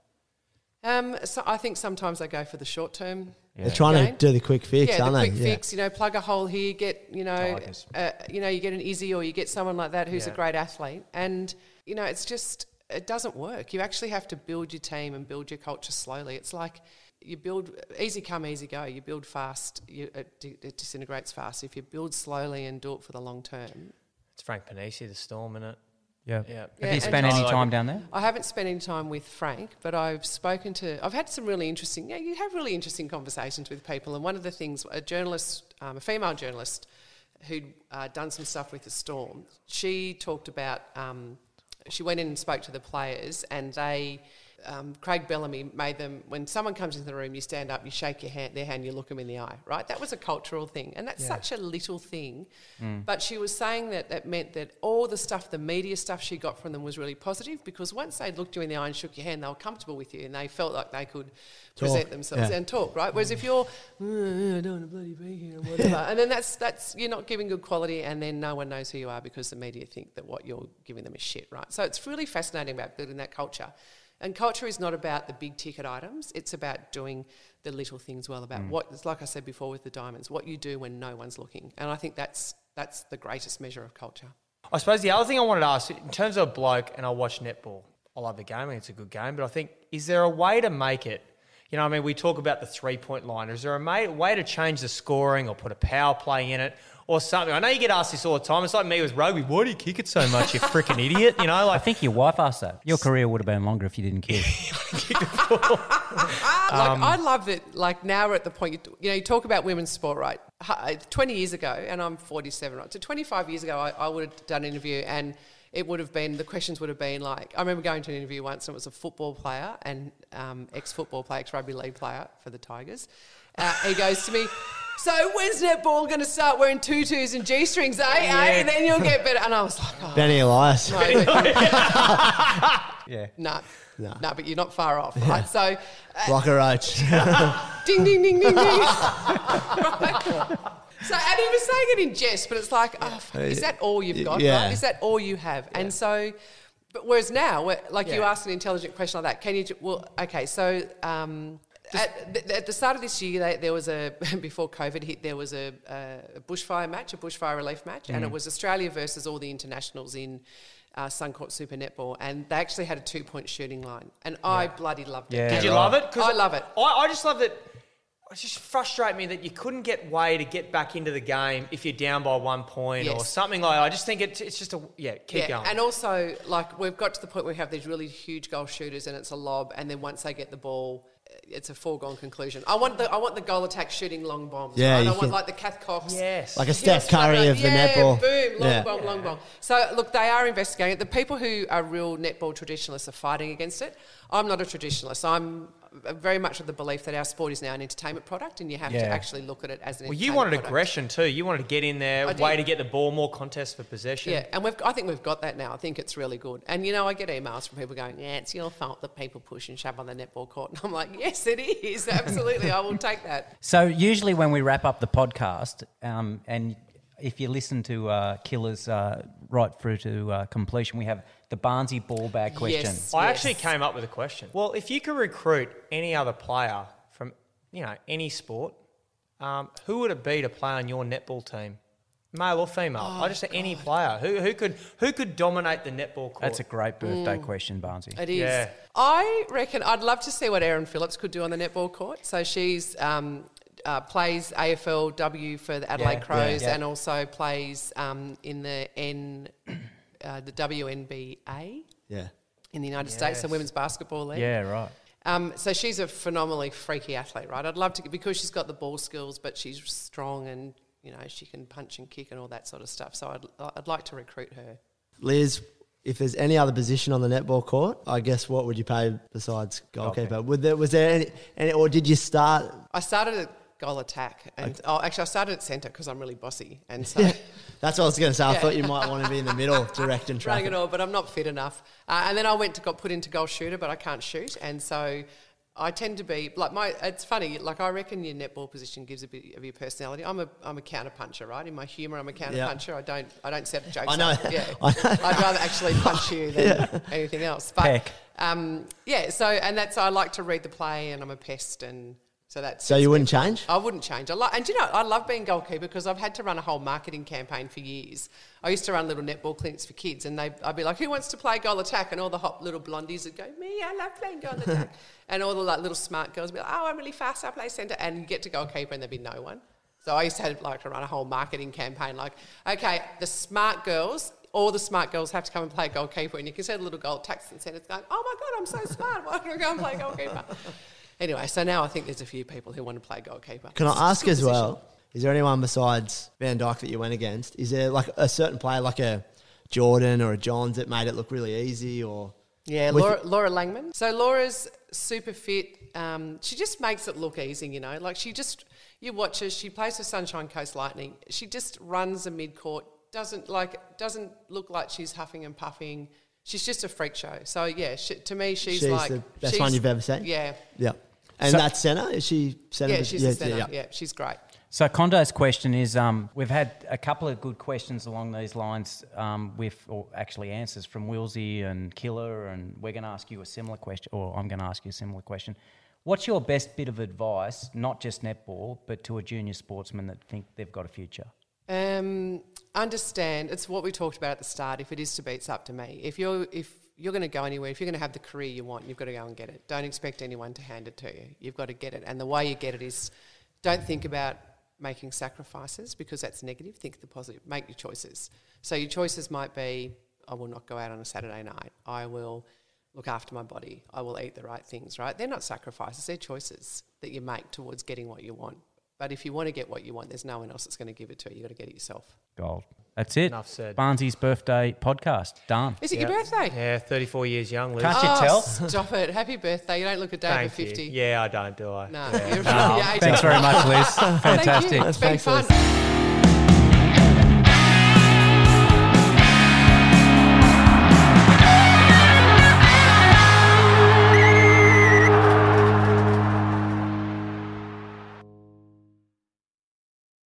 Um, so I think sometimes they go for the short term. They're trying gain. to do the quick fix, yeah, aren't the they? quick yeah. fix. You know, plug a hole here, get you know, uh, you know, you get an Izzy or you get someone like that who's a great athlete, and you know, it's just it doesn't work. You actually have to build your team and build your culture slowly. It's like you build easy come, easy go. You build fast, you, it, it disintegrates fast. If you build slowly and do it for the long term, It's Frank Ponissi, the Storm, in it. Yeah. Yeah. Have Yeah, you and- spent any time it. down there? I haven't spent any time with Frank, but I've spoken to. I've had some really interesting. Yeah, you have really interesting conversations with people, and one of the things a journalist, um, a female journalist, who'd uh, done some stuff with the Storm, she talked about. Um, she went in and spoke to the players, and they um, Craig Bellamy made them when someone comes into the room, you stand up, you shake your hand, their hand, you look them in the eye, right? That was a cultural thing, and that's such a little thing. But she was saying that that meant that all the stuff, the media stuff she got from them was really positive because once they looked you in the eye and shook your hand, they were comfortable with you and they felt like they could present themselves yeah. and talk, right? Whereas if you're, "Mm, I don't want to bloody be here or whatever, and then that's that's you're not giving good quality, and then no one knows who you are because the media think that what you're giving them is shit, right? So it's really fascinating about building that culture. And culture is not about the big ticket items; it's about doing the little things well. About mm. what, it's like I said before with the diamonds, what you do when no one's looking, and I think that's that's the greatest measure of culture. I suppose the other thing I wanted to ask, in terms of a bloke, and I watch netball, I love the game, think it's a good game, but I think, is there a way to make it? You know, I mean, we talk about the three point line. Is there a way to change the scoring or put a power play in it or something? I know you get asked this all the time. It's like me with rugby. Why do you kick it so much, you freaking idiot? You know, like I think your wife asked that. Your career would have been longer if you didn't kick. like I love that. Like now we're at the point. You, you know, you talk about women's sport, right? Twenty years ago, and I'm 47, right? So 25 years ago, I, I would have done an interview, and it would have been the questions would have been like. I remember going to an interview once, and it was a football player and um, ex-football player, ex-rugby league player for the Tigers. Uh, he goes to me. So when's netball going to start wearing tutus and g-strings, eh? eh? And then you'll get better. And I was like, oh, Benny Elias. no, but- yeah. no, No. no, but you're not far off, right? So uh, Blocker Roach. ding, ding, ding, ding, ding. Right? So, and he was saying it in jest, but it's like, oh, fuck, is that all you've got? Yeah. Right? Is that all you have? And so, but whereas now, where, like you Yeah. ask an intelligent question like that, can you? Well, okay, so. Um, at, the, at the start of this year, they, there was a before COVID hit. There was a, a bushfire match, a bushfire relief match, and it was Australia versus all the internationals in uh, Suncorp Super Netball, and they actually had a two-point shooting line, and I bloody loved it. Yeah. did you right. love it? 'Cause I love it. I, I just love that. It just frustrates me that you couldn't get way to get back into the game if you're down by one point or something like that. I just think it, it's just a, yeah, keep going. And also, like, we've got to the point where we have these really huge goal shooters and it's a lob, and then once they get the ball, it's a foregone conclusion. I want the I want the goal attack shooting long bombs. Yeah, right? I you want like the Cath Cox. yes. Like a Steph Yes, Curry like of the yeah, netball. Boom, long Yeah. bomb, long bomb. So look, they are investigating it. The people who are real netball traditionalists are fighting against it. I'm not a traditionalist. I'm very much of the belief that our sport is now an entertainment product, and you have Yeah. to actually look at it as an. well, you entertainment wanted product. aggression too. You wanted to get in there, way to get the ball, more contest for possession. Yeah, and we've, I think we've got that now. I think it's really good. And you know, I get emails from people going, "Yeah, it's your fault that people push and shove on the netball court." And I'm like, "Yes, it is. Absolutely, I will take that." So usually when we wrap up the podcast, um, and if you listen to uh, Killers uh, right through to uh, completion, we have the Barnsley ball bag question. Yes. I actually came up with a question. Well, if you could recruit any other player from, you know, any sport, um, who would it be to play on your netball team? Male or female? I just say any player. Who, who could who could dominate the netball court? That's a great birthday question, Barnsley. It is. Yeah. I reckon I'd love to see what Erin Phillips could do on the netball court. So she's um, uh, plays AFLW for the Adelaide Yeah, Crows yeah. and also plays um, in the N, uh, the WNBA Yeah. in the United States, the Women's Basketball League. Yeah, right. Um, so she's a phenomenally freaky athlete, right? I'd love to because she's got the ball skills, but she's strong and you know she can punch and kick and all that sort of stuff. So I'd I'd like to recruit her. Liz, if there's any other position on the netball court, I guess what would you pay besides goalkeeper? Would there, was there any, any, or did you start? I started at goal attack, and oh, actually I started at centre because I'm really bossy, and so. That's what I was going to say. I Yeah. thought you might want to be in the middle, directing running traffic. it all, but I'm not fit enough. Uh, and then I went to got put into goal shooter, but I can't shoot, and so I tend to be like my. It's funny, like I reckon your netball position gives a bit of your personality. I'm a I'm a counter puncher, right? In my humour, I'm a counter Yeah. puncher. I don't I don't set jokes. I know. Up. Yeah, I. I'd rather actually punch you than anything else. But um, yeah, so and that's I like to read the play, and I'm a pest, and so that's. So you wouldn't change? I wouldn't change. I like, and you know, I love being goalkeeper because I've had to run a whole marketing campaign for years. I used to run little netball clinics for kids, and they, I'd be like, "Who wants to play goal attack?" And all the hot little blondies would go, "Me, I love playing goal attack." and all the like, little smart girls would be like, "Oh, I'm really fast. I play centre." And you get to goalkeeper, and there'd be no one. So I used to have, like to run a whole marketing campaign, like, okay, the smart girls. All the smart girls have to come and play goalkeeper, and you can see the little goal attacks and centres going, "Oh my god, I'm so smart! Why don't I go and play goalkeeper?" Anyway, so now I think there's a few people who want to play goalkeeper. Can I ask as position. well? Is there anyone besides Van Dyk that you went against? Is there like a certain player, like a Jordan or a Johns, that made it look really easy? Or Yeah, Laura, Laura Langman. So Laura's super fit. Um, she just makes it look easy, you know. Like she just, you watch her. She plays for Sunshine Coast Lightning. She just runs a mid court. Doesn't like doesn't look like she's huffing and puffing. She's just a freak show. So yeah, she, to me, she's, She's like the best she's- one you've ever seen? Yeah, Yeah. And So- that's centre? Is she centre? yeah, she's a centre. Yeah, she's great. So Condo's question is: um, We've had a couple of good questions along these lines, um, with or actually answers from Wilsey and Killer, and we're going to ask you a similar question, or I'm going to ask you a similar question. What's your best bit of advice, not just netball, but to a junior sportsman that think they've got a future? Um, understand it's what we talked about at the start. If it is to be, it's up to me. If you're if you're going to go anywhere, if you're going to have the career you want, you've got to go and get it. Don't expect anyone to hand it to you. You've got to get it, and the way you get it is, don't think about making sacrifices because that's negative. Think the positive. Make your choices. So your choices might be: I will not go out on a Saturday night. I will look after my body. I will eat the right things. Right? They're not sacrifices. They're choices that you make towards getting what you want. But if you want to get what you want, there's no one else that's going to give it to you. You've got to get it yourself. Gold. That's it. Enough said. Barnsley's birthday podcast done. Is it your birthday? Yeah, 34 years young, Liz. Can't you Oh, tell? Stop it. Happy birthday. You don't look a day over Thank you. 50. Yeah, I don't, do I? No, Yeah. you're, you're 18. thanks very much, Liz. Fantastic. Thank Fantastic. you. It's been Thanks, Liz. fun.